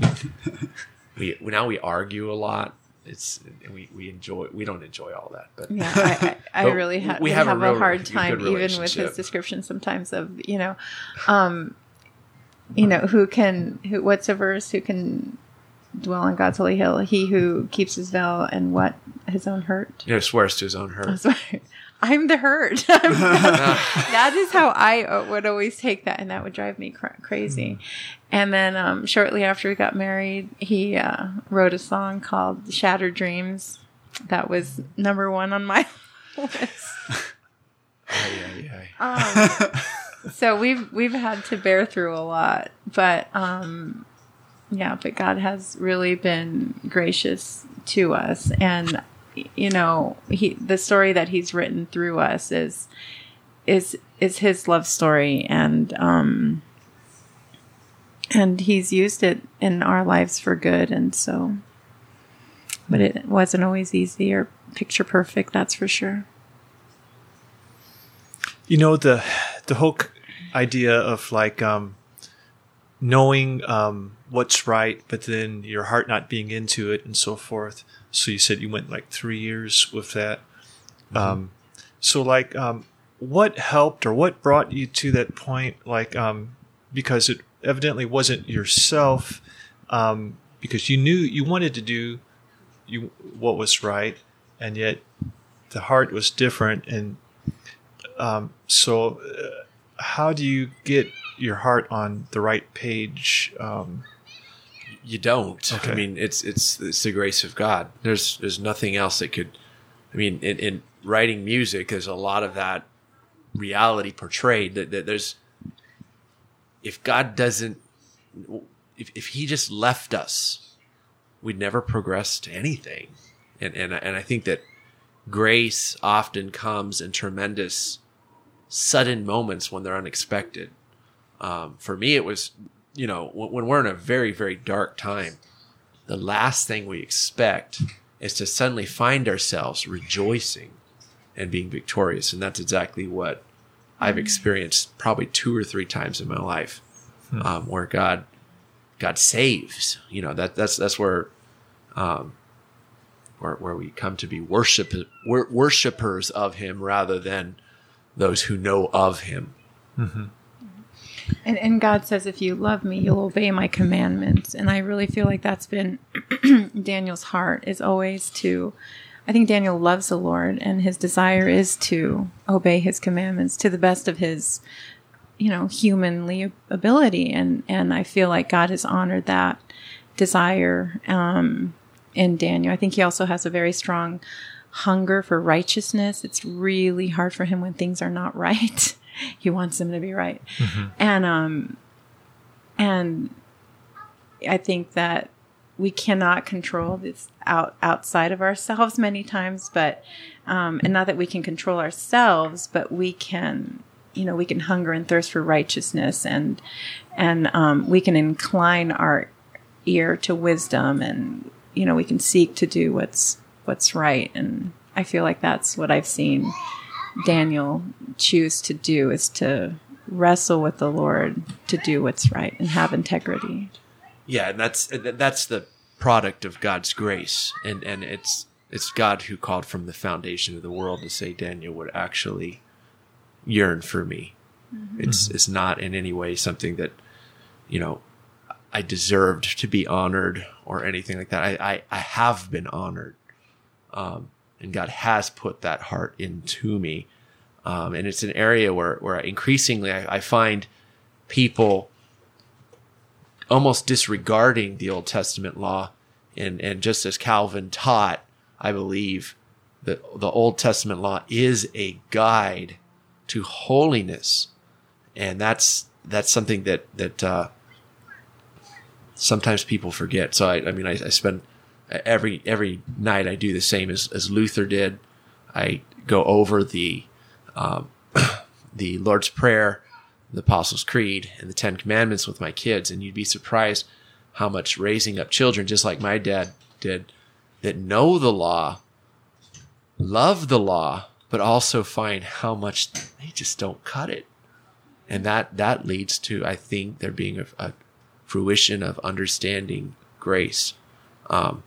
we now we argue a lot. It's we, we enjoy we don't enjoy all that, but Yeah, I, I, I really ha- we have have, a a, hard time, even with his description sometimes of you know, um, you know who can who what's a verse who can dwell on God's holy hill? He who keeps his veil and what his own hurt. know, swears to his own hurt. I'm the hurt. That is how I uh, would always take that, and that would drive me cra- crazy. And then um, shortly after we got married, he uh, wrote a song called "Shattered Dreams." That was number one on my list. Ay, ay, ay. So we've we've had to bear through a lot, but um, yeah, but God has really been gracious to us, and you know, he the story that He's written through us is is is His love story, and um, and he's used it in our lives for good. And so but it wasn't always easy or picture perfect that's for sure. You know the the whole idea of like um, knowing um, what's right, but then your heart not being into it, and so forth. So you said you went like three years with that. Um, so like, um, what helped or what brought you to that point? Like, um, because it evidently wasn't yourself, um, because you knew you wanted to do you what was right, and yet the heart was different and um, so, uh, how do you get your heart on the right page? Um, You don't. Okay. I mean, it's it's it's the grace of God. There's there's nothing else that could. I mean, in, in writing music, there's a lot of that reality portrayed. That, that there's if God doesn't, if if He just left us, we'd never progress to anything. And and and I think that grace often comes in tremendous, sudden moments when they're unexpected. Um, for me, it was, you know, when, when we're in a very, very dark time, the last thing we expect is to suddenly find ourselves rejoicing and being victorious. And that's exactly what I've experienced probably two or three times in my life, um, where God, God saves. You know that that's that's where, um, where where we come to be worship wor- worshipers of Him rather than those who know of Him. And, and God says, if you love me, you'll obey my commandments. And I really feel like that's been Daniel's heart is always to, I think Daniel loves the Lord and his desire is to obey his commandments to the best of his, you know, humanly ability. And, and I feel like God has honored that desire, um, in Daniel. I think he also has a very strong hunger for righteousness. It's really hard for him when things are not right. he wants them to be right. And um and I think that we cannot control this out outside of ourselves many times, but um and not that we can control ourselves, but we can you know, we can hunger and thirst for righteousness and and um we can incline our ear to wisdom and you know, we can seek to do what's what's right and I feel like that's what I've seen Daniel choose to do is to wrestle with the Lord to do what's right and have integrity. Yeah, and that's that's the product of God's grace, and and it's it's God who called from the foundation of the world to say Daniel would actually yearn for me. Mm-hmm. It's mm-hmm. it's not in any way something that you know I deserved to be honored or anything like that. I I, I have been honored, um, and God has put that heart into me, um, and it's an area where where increasingly I, I find people almost disregarding the Old Testament law. And, and just as Calvin taught, I believe that the Old Testament law is a guide to holiness. And that's, that's something that, that, uh, sometimes people forget. So I, I mean, I, I spend every, every night I do the same as, as Luther did. I go over the, um, the Lord's Prayer, the Apostles' Creed, and the Ten Commandments with my kids, and you'd be surprised how much raising up children, just like my dad did, that know the law, love the law, but also find how much they just don't cut it. And that, that leads to, I think, there being a, a fruition of understanding grace. Um,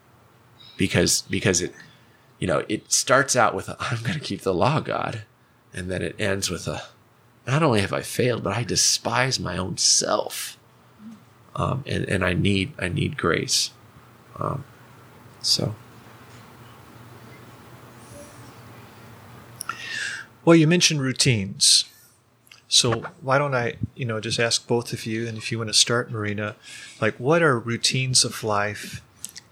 because, because it, you know, it starts out with, I'm going to keep the law, God. And then it ends with a, not only have I failed, but I despise my own self. Um, and, and I need, I need grace. Um, so. well, you mentioned routines. So why don't I, you know, just ask both of you, and if you want to start, Marina, like what are routines of life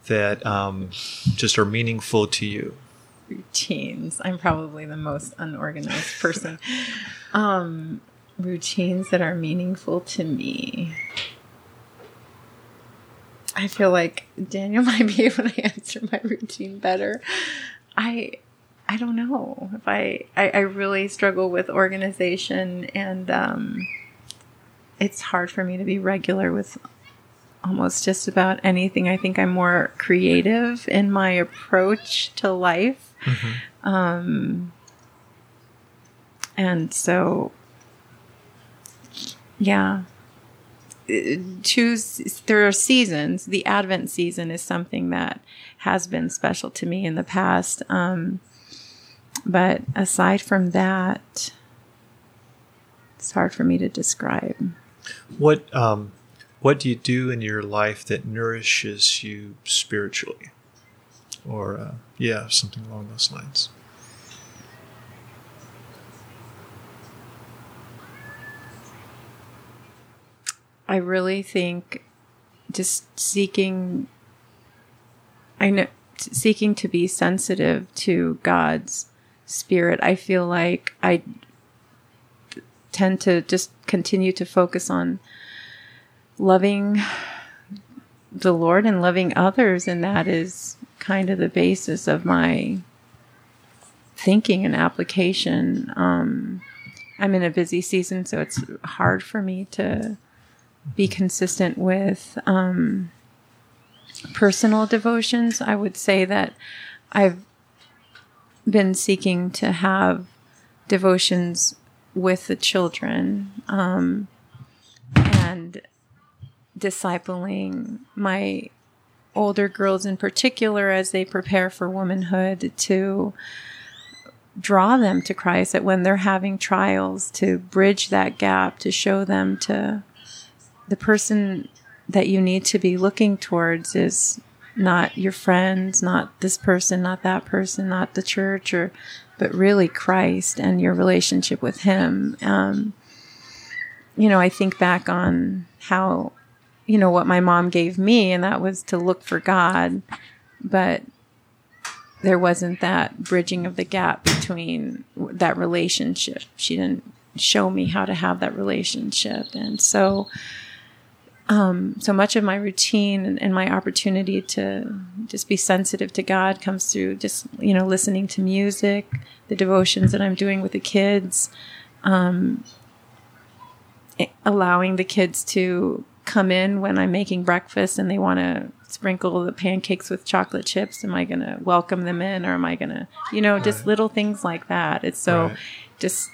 that um, just are meaningful to you? Routines. I'm probably the most unorganized person. um, routines that are meaningful to me. I feel like Daniel might be able to answer my routine better. I I don't know if I, I, I really struggle with organization and um, it's hard for me to be regular with almost just about anything. I think I'm more creative in my approach to life. Um, and so, yeah. Choose, there are seasons. The Advent season is something that has been special to me in the past. Um, but aside from that, it's hard for me to describe. What um, what do you do in your life that nourishes you spiritually, or uh, yeah, something along those lines? I really think just seeking I know seeking to be sensitive to God's spirit. I feel like I tend to just continue to focus on loving the Lord and loving others and that is kind of the basis of my thinking and application. Um, I'm in a busy season, so it's hard for me to be consistent with um, personal devotions. I would say that I've been seeking to have devotions with the children um, and discipling my older girls in particular as they prepare for womanhood to draw them to Christ that when they're having trials to bridge that gap to show them to the person that you need to be looking towards is not your friends, not this person, not that person, not the church, or but really Christ and your relationship with Him. Um, you know, I think back on how, you know, what my mom gave me, and that was to look for God, but there wasn't that bridging of the gap between that relationship. She didn't show me how to have that relationship, and so um, so much of my routine and, and, my opportunity to just be sensitive to God comes through just you know listening to music, the devotions that I'm doing with the kids, um, allowing the kids to come in when I'm making breakfast and they want to sprinkle the pancakes with chocolate chips. Am I going to welcome them in, or am I going to you know just little things like that? It's so right. just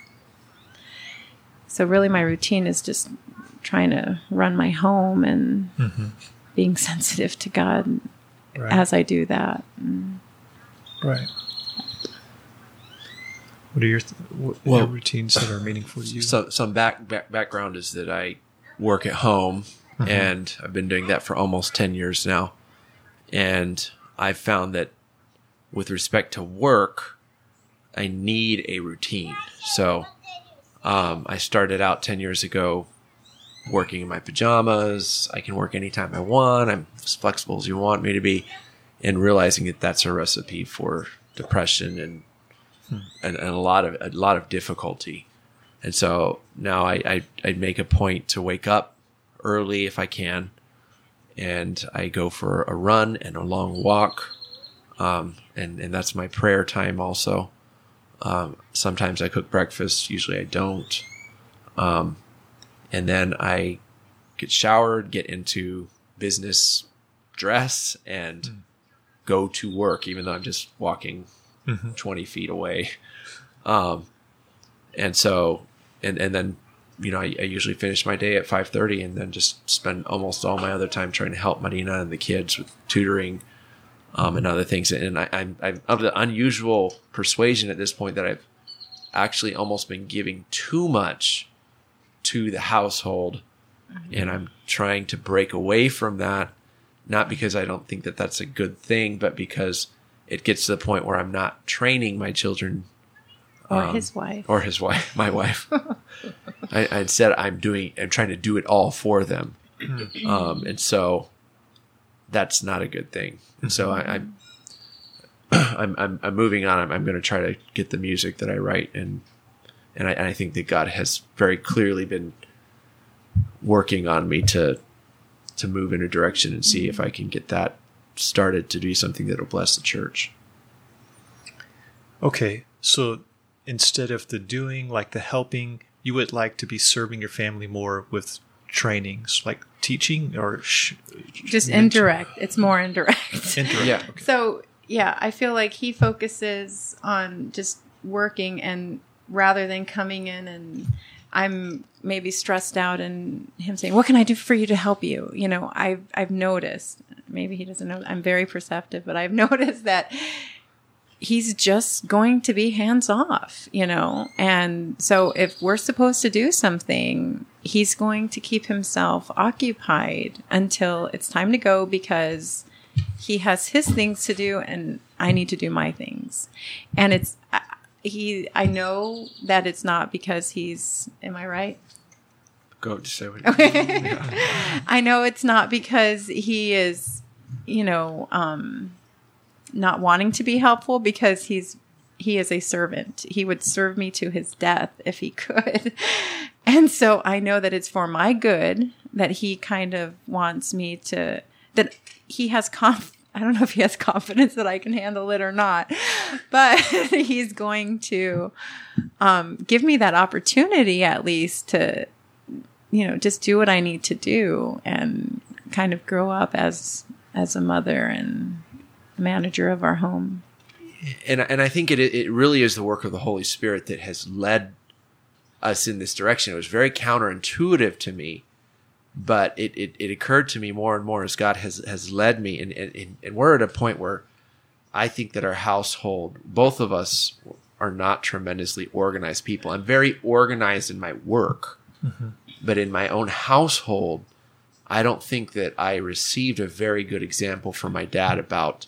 so really my routine is just trying to run my home and mm-hmm. being sensitive to God right. as I do that. Right. What are your th- what well, your routines that are meaningful to you? So, some back, back background is that I work at home, mm-hmm. and I've been doing that for almost ten years now, and I've found that with respect to work, I need a routine. So, um, I started out ten years ago working in my pajamas. I can work anytime I want. I'm as flexible as you want me to be. And realizing that that's a recipe for depression and, hmm. and, and, a lot of, a lot of difficulty. And so now I, I, I make a point to wake up early if I can. And I go for a run and a long walk. Um, and, and that's my prayer time also. Um, sometimes I cook breakfast. Usually I don't. Um, and then I get showered, get into business dress, and mm. go to work, even though I'm just walking mm-hmm. 20 feet away. Um, and so, and, and then, you know, I, I usually finish my day at 5.30 and then just spend almost all my other time trying to help Marina and the kids with tutoring, um, and other things. And I, I'm, I'm of the unusual persuasion at this point that I've actually almost been giving too much to the household. Mm-hmm. And I'm trying to break away from that, not because I don't think that that's a good thing, but because it gets to the point where I'm not training my children. Or um, his wife. Or his wife, my wife. I, I, instead, I'm doing, I'm trying to do it all for them. um, and so that's not a good thing. And so I, I'm, I'm, I'm, I'm moving on. I'm, I'm going to try to get the music that I write and and I, and I think that God has very clearly been working on me to to move in a direction and see if I can get that started to do something that will bless the church. Okay, so instead of the doing, like the helping, you would like to be serving your family more with trainings, like teaching or sh- Just mentor- indirect. It's more indirect. Indirect. Yeah. Okay. So yeah, I feel like he focuses on just working and rather than coming in and I'm maybe stressed out and him saying, "What can I do for you to help you?" You know, I've I've noticed. Maybe he doesn't know. I'm very perceptive, but I've noticed that he's just going to be hands off, you know? And so if we're supposed to do something, he's going to keep himself occupied until it's time to go because he has his things to do and I need to do my things. And it's, I- he, I know that it's not because he's, am I right? Go just say what. I know it's not because he is, you know, um, not wanting to be helpful because he's he is a servant. He would serve me to his death if he could. And so I know that it's for my good that he kind of wants me to that he has conf I don't know if he has confidence that I can handle it or not, but he's going to um, give me that opportunity at least to you know just do what i need to do and kind of grow up as as a mother and manager of our home and and I think it it really is the work of the Holy Spirit that has led us in this direction. It was very counterintuitive to me, but it, it, it occurred to me more and more as God has has led me, and, and and we're at a point where I think that our household, both of us, are not tremendously organized people. I'm very organized in my work, mm-hmm. but in my own household, I don't think that I received a very good example from my dad about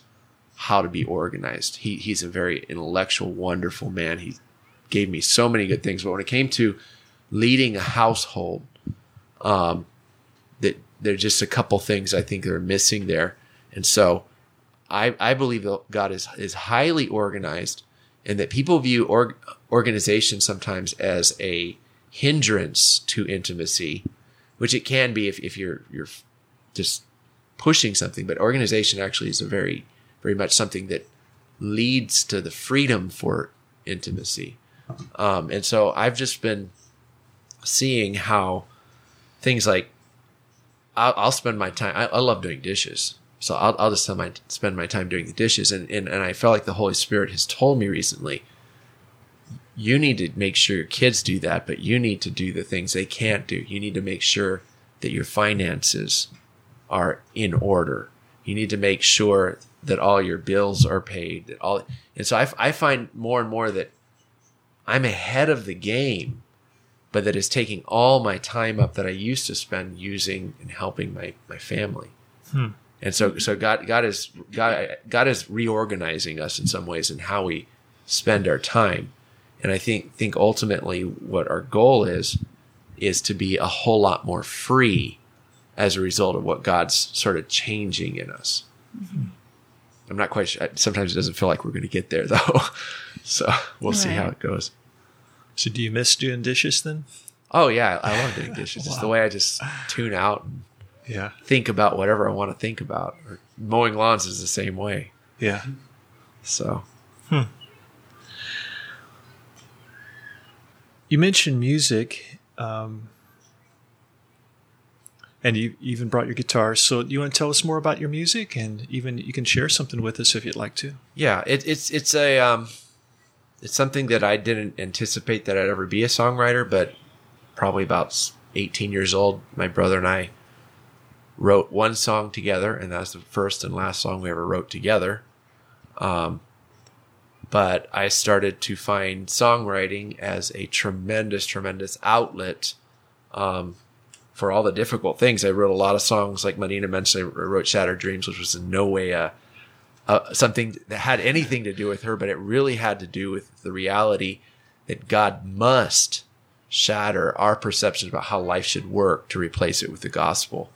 how to be organized. He he's a very intellectual, wonderful man. He gave me so many good things, but when it came to leading a household, um, that there's just a couple things I think are missing there, and so I I believe that God is is highly organized, and that people view org, organization sometimes as a hindrance to intimacy, which it can be if, if you're you're just pushing something, but organization actually is a very very much something that leads to the freedom for intimacy. Um, and so I've just been seeing how things like I'll, I'll spend my time. I, I love doing dishes, so I'll, I'll just spend my spend my time doing the dishes. And, and and I felt like the Holy Spirit has told me recently, you need to make sure your kids do that, but you need to do the things they can't do. You need to make sure that your finances are in order. You need to make sure that all your bills are paid. That all, and so I, I find more and more that I'm ahead of the game, but that is taking all my time up that I used to spend using and helping my my family. Hmm. And so, so God, God is God, God is reorganizing us in some ways in how we spend our time. And I think think ultimately what our goal is is to be a whole lot more free as a result of what God's sort of changing in us. Hmm. I'm not quite sure. Sometimes it doesn't feel like we're going to get there though. so we'll see how it goes. So do you miss doing dishes then? Oh yeah, I love doing dishes. It's the way I just tune out and Yeah. think about whatever I want to think about. Or mowing lawns is the same way. Yeah. So You mentioned music, um, and you even brought your guitar. So, you want to tell us more about your music, and even you can share something with us if you'd like to. yeah, it, it's it's a um, it's something that I didn't anticipate that I'd ever be a songwriter, but probably about 18 years old, my brother and I wrote one song together, and that's the first and last song we ever wrote together. Um, but I started to find songwriting as a tremendous, tremendous outlet um, for all the difficult things. I wrote a lot of songs, like Marina mentioned. I wrote "Shattered Dreams," which was in no way a uh, something that had anything to do with her, but it really had to do with the reality that God must shatter our perceptions about how life should work to replace it with the gospel.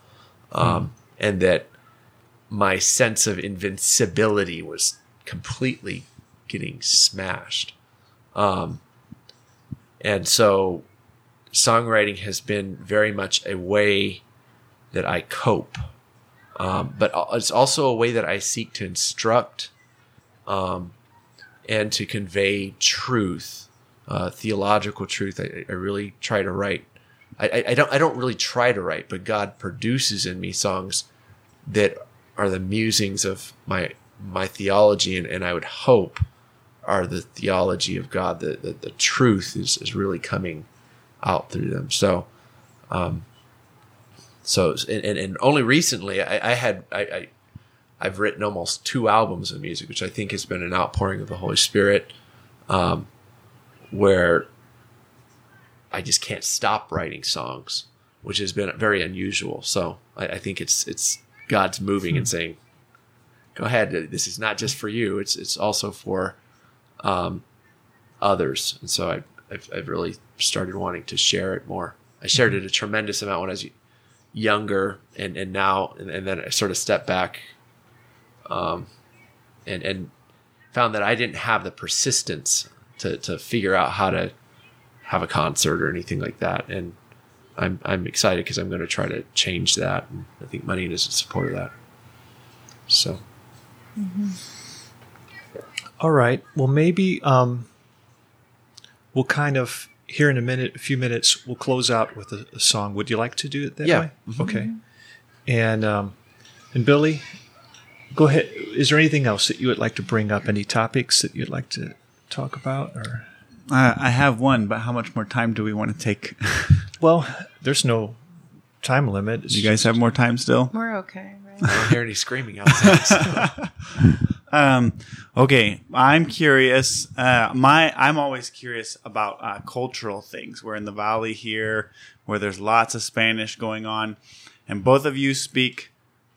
Um, And that my sense of invincibility was completely getting smashed. Um, and so songwriting has been very much a way that I cope um, but it's also a way that I seek to instruct um, and to convey truth, uh, theological truth. I, I really try to write I, I, don't I don't really try to write, but God produces in me songs that are the musings of my my theology, and, and I would hope are the theology of God. The the, the truth is is really coming out through them. So, um, so and, and, and only recently I, I had I, I I've written almost two albums of music, which I think has been an outpouring of the Holy Spirit, um, where I just can't stop writing songs, which has been very unusual. So I, I think it's it's God's moving and saying, "Go ahead. This is not just for you. It's it's also for um, others." And so I, I've I've really started wanting to share it more. I shared it a tremendous amount when I was younger, and and now and, and then I sort of stepped back, um, and and found that I didn't have the persistence to to figure out how to have a concert or anything like that. And I'm I'm excited because I'm going to try to change that. And I think money is in support of that. So All right. Well, maybe um, we'll kind of here in a minute, a few minutes, we'll close out with a, a song. Would you like to do it that Yeah. way? Okay. And um, and Billy, go ahead. Is there anything else that you would like to bring up? Any topics that you'd like to talk about? Or Uh, I have one, but how much more time do we want to take? well, there's no time limit. It's you guys have more time still? We're okay, right? I don't hear any screaming outside. Um, okay, I'm curious. Uh, my I'm always curious about uh, cultural things. We're in the valley here, where there's lots of Spanish going on, and both of you speak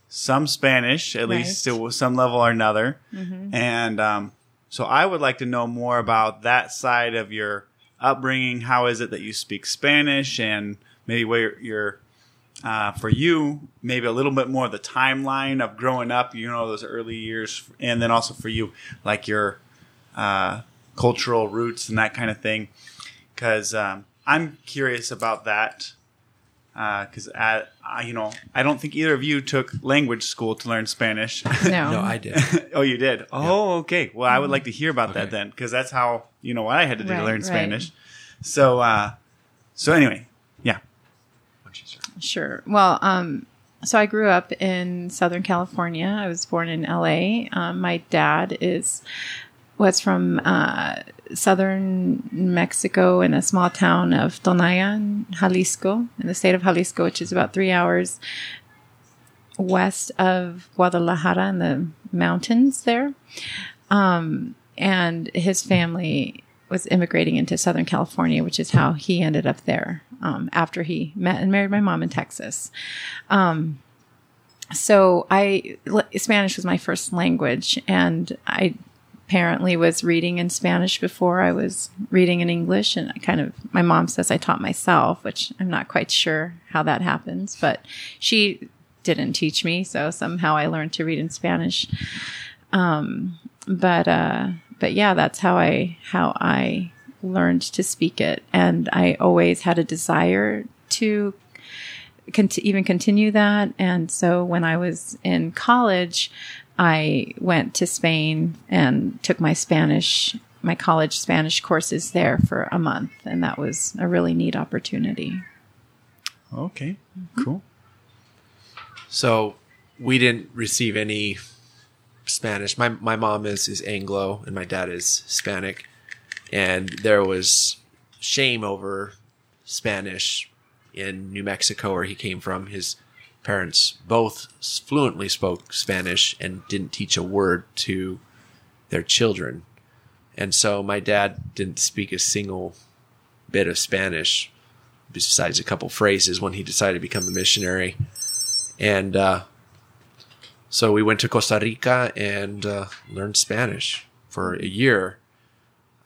some Spanish, at Right. least to some level or another. And um, so I would like to know more about that side of your upbringing. How is it that you speak Spanish, and maybe where you're uh, for you, maybe a little bit more of the timeline of growing up, you know, those early years, and then also for you, like your uh, cultural roots and that kind of thing. Because um, I'm curious about that. Because I, I, you know, I don't think either of you took language school to learn Spanish. No. no, I did. oh, you did. Oh, okay. Well, I would like to hear about that then, because that's how you know what I had to do to learn right. Spanish. So, uh, so anyway, yeah. Sure. Well, um, so I grew up in Southern California. I was born in LA. Um, my dad is was from uh, southern Mexico in a small town of Tonaya, Jalisco, in the state of Jalisco, which is about three hours west of Guadalajara in the mountains there. Um, and his family was immigrating into Southern California, which is how he ended up there um, after he met and married my mom in Texas. Um, so I Spanish was my first language, and I apparently was reading in Spanish before I was reading in English, and I kind of my mom says I taught myself, which I'm not quite sure how that happens, but she didn't teach me, so somehow I learned to read in Spanish. Um, but uh, but yeah, that's how I how I learned to speak it, and I always had a desire to even continue that. And so when I was in college, I went to Spain and took my Spanish, my college Spanish courses there for a month, and that was a really neat opportunity. Okay. Cool. So we didn't receive any Spanish. My my mom is is Anglo and my dad is Hispanic, and there was shame over Spanish in New Mexico where he came from. His parents both fluently spoke Spanish and didn't teach a word to their children, and so my dad didn't speak a single bit of Spanish besides a couple phrases when he decided to become a missionary and uh, so we went to Costa Rica and uh, learned Spanish for a year.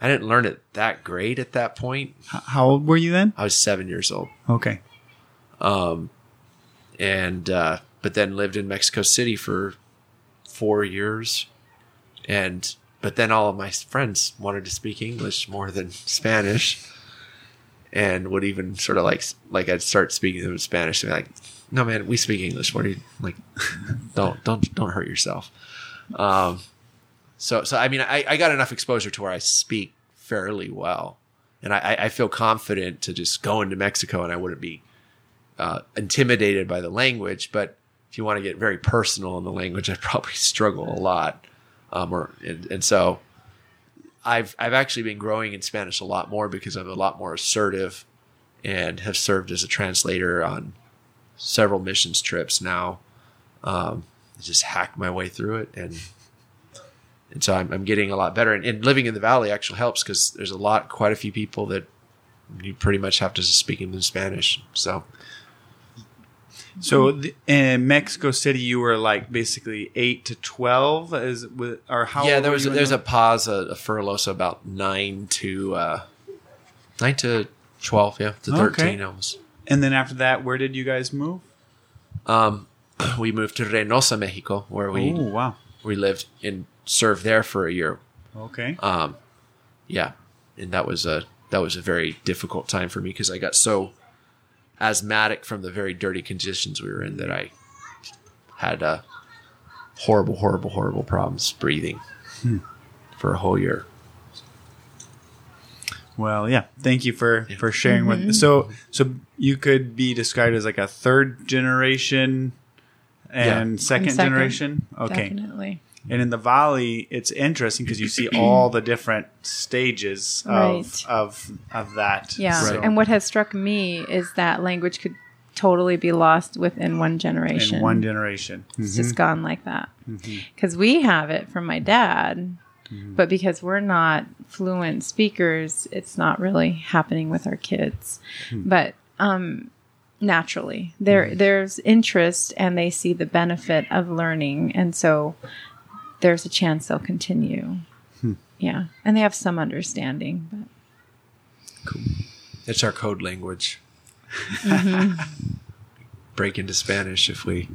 I didn't learn it that great at that point. How old were you then? I was seven years old, Okay. Um, and uh, but then lived in Mexico City for four years, and but then all of my friends wanted to speak English more than Spanish, and would even sort of like like I'd start speaking to them in Spanish and be like, "No, man, we speak English. What are you like? don't don't don't hurt yourself." Um, so so I mean, I, I got enough exposure to where I speak fairly well, and I, I- feel confident to just go into Mexico and I wouldn't be uh, intimidated by the language, but if you want to get very personal in the language, I'd probably struggle a lot. Um, or and, and so I've I've actually been growing in Spanish a lot more because I'm a lot more assertive and have served as a translator on several missions trips now. Um, just hack my way through it and and so I'm, I'm getting a lot better and, and living in the valley actually helps because there's a lot quite a few people that you pretty much have to speak in Spanish so So th- in Mexico City, you were like basically eight to twelve, is with or how? yeah there was a, there's a pause a, a furlough so about nine to uh nine to 12 yeah to 13 Okay. almost And then after that, where did you guys move? um we moved to Reynosa Mexico where we oh wow. we lived and served there for a year Okay. um, yeah, and that was a that was a very difficult time for me because I got so asthmatic from the very dirty conditions we were in that I had uh, horrible, horrible, horrible problems breathing for a whole year. Well, yeah. Thank you for for sharing with. So so you could be described as like a third generation and second, second, generation. Okay. Definitely. And in the valley, it's interesting because you see all the different stages of Right. of of that. Yeah. So- And what has struck me is that language could totally be lost within one generation. in one generation. Mm-hmm. It's just gone like that. Mm-hmm. Because we have it from my dad, mm-hmm. but because we're not fluent speakers, it's not really happening with our kids. Hmm. But um, naturally, there there's interest, and they see the benefit of learning, and so there's a chance they'll continue. Yeah, and they have some understanding, but It's our code language. Break into Spanish if we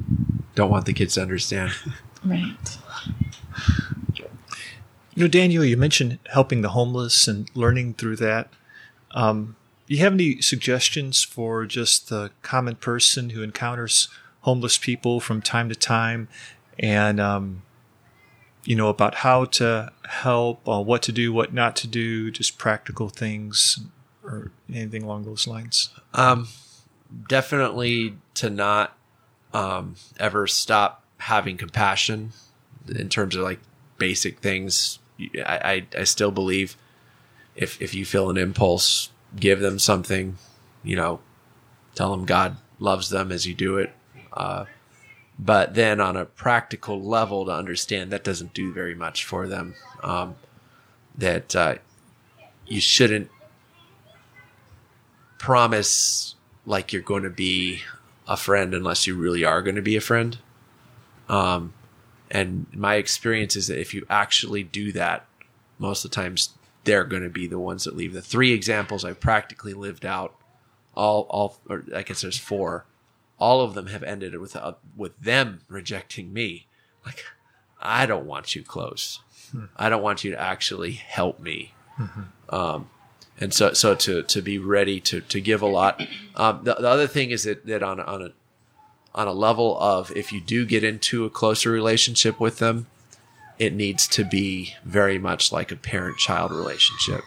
don't want the kids to understand. right. You know, Daniel, you mentioned helping the homeless and learning through that. Um, do you have any suggestions for just the common person who encounters homeless people from time to time, and um, you know about how to help, uh, what to do, what not to do, just practical things, or anything along those lines? Um, definitely to not um, ever stop having compassion in terms of like basic things. I, I, I still believe if if you feel an impulse, give them something. You know, tell them God loves them as you do it. Uh, but then on a practical level, to understand that doesn't do very much for them. Um, that uh, you shouldn't promise like you're going to be a friend unless you really are going to be a friend. Um, and my experience is that if you actually do that, most of the times they're going to be the ones that leave. The three examples I've practically lived out, all, all, or I guess there's four. All of them have ended with uh, with them rejecting me. Like, I don't want you close. I don't want you to actually help me and so so to to be ready to to give a lot. Um, the, the other thing is that that on on a on a level of if you do get into a closer relationship with them, it needs to be very much like a parent child relationship.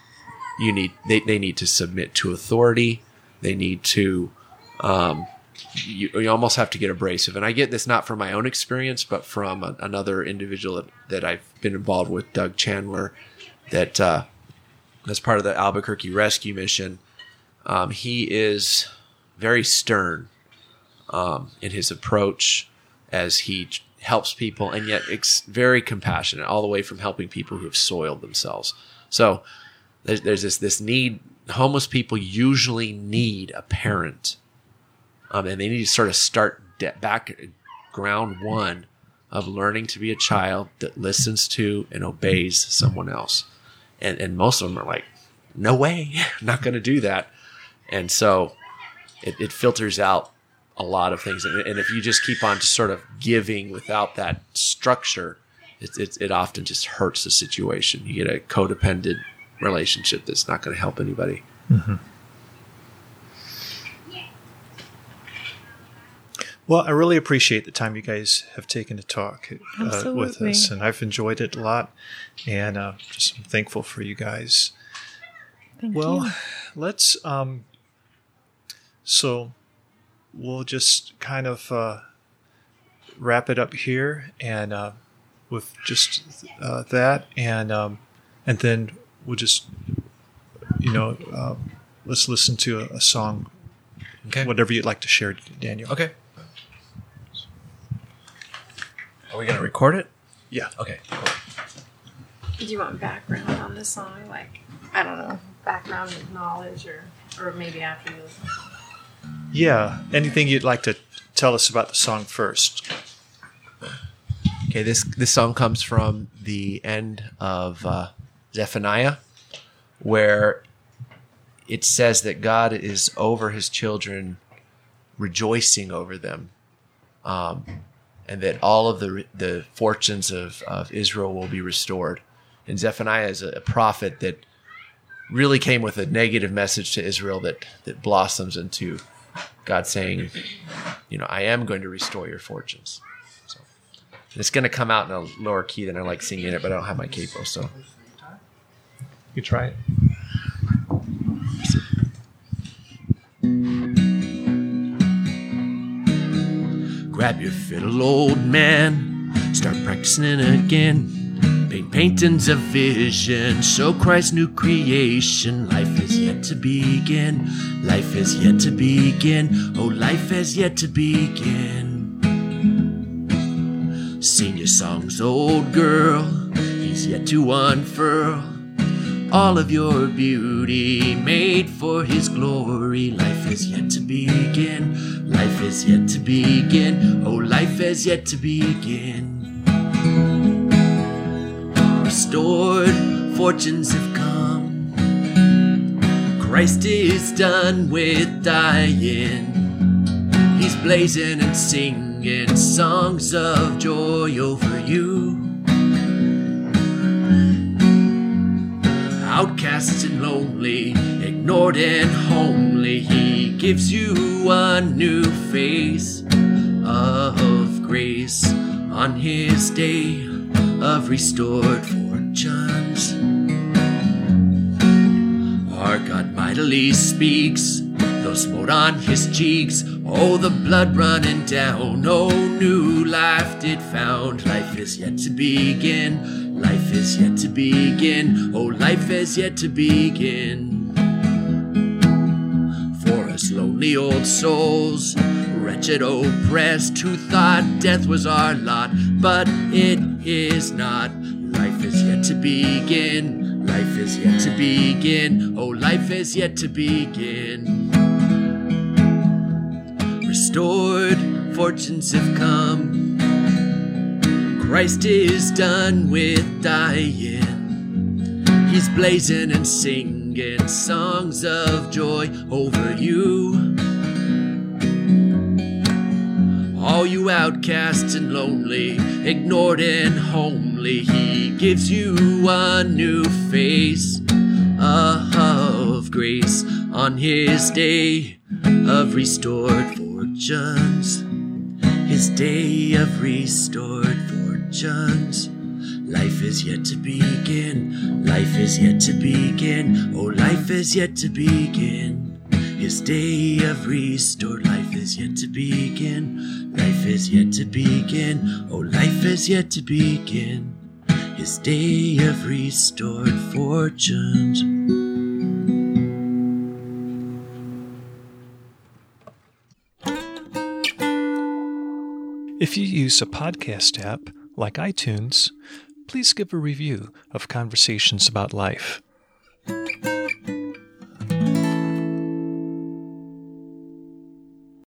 You need they, they need to submit to authority. They need to um, you, you almost have to get abrasive. And I get this not from my own experience, but from a, another individual that, that I've been involved with, Doug Chandler, that uh, as part of the Albuquerque rescue mission. Um, he is very stern um, in his approach as he helps people, and yet it's very compassionate, all the way from helping people who have soiled themselves. So there's, there's this this need. Homeless people usually need a parent, um, and they need to sort of start de- back ground one of learning to be a child that listens to and obeys someone else and and most of them are like, no way, not going to do that, and so it, it filters out a lot of things, and, and if you just keep on just sort of giving without that structure, it, it it often just hurts the situation. You get a codependent relationship that's not going to help anybody. Well, I really appreciate the time you guys have taken to talk uh, with us, and I've enjoyed it a lot, and uh, just I'm thankful for you guys. Thank Well, you. let's. Um, so, we'll just kind of uh, wrap it up here and uh, with just uh, that, and um, and then we'll just you know um, let's listen to a, a song, Okay. whatever you'd like to share, Daniel. Okay. Are we gonna record it? Yeah. Okay. Do you want background on the song? Like, I don't know, background knowledge or, or maybe after you listen? Yeah. Anything you'd like to tell us about the song first? Okay. This this song comes from the end of uh, Zephaniah, where it says that God is over His children, rejoicing over them, um, and that all of the the fortunes of, of Israel will be restored. And Zephaniah is a prophet that really came with a negative message to Israel that that blossoms into God saying, you know, I am going to restore your fortunes. So it's going to come out in a lower key than I like singing it, but I don't have my capo, so You try it. Grab your fiddle, old man. Start practicing again. Paint paintings of vision. Show Christ's new creation. Life is yet to begin. Life is yet to begin. Oh, life has yet to begin. Sing your songs, old girl. He's yet to unfurl all of your beauty made for his glory. Life is yet to begin. Life is yet to begin. Oh, life has yet to begin. Restored fortunes have come. Christ is done with dying. He's blazing and singing songs of joy over you. outcasts and lonely, ignored and homely. He gives you a new face of grace on his day of restored fortunes. Our God mightily speaks, though smote on his cheeks. Oh, the blood running down, oh, new life did found. Life is yet to begin. Life is yet to begin. Oh, life has yet to begin. For us lonely old souls, wretched, oppressed, who thought death was our lot, but it is not. Life is to begin. Life is yet to begin. Oh, life is yet to begin. Restored fortunes have come. Christ is done with dying. He's blazing and singing songs of joy over you. All you outcasts and lonely, ignored and homely, He gives you a new face a of grace on His day of restored fortunes. His day of restored fortunes. Life is yet to begin. Life is yet to begin. Oh, life is yet to begin. His day of restored life is yet to begin. Life is yet to begin. Oh, life is yet to begin. His day of restored fortunes. If you use a podcast app like iTunes, please give a review of Conversations About Life.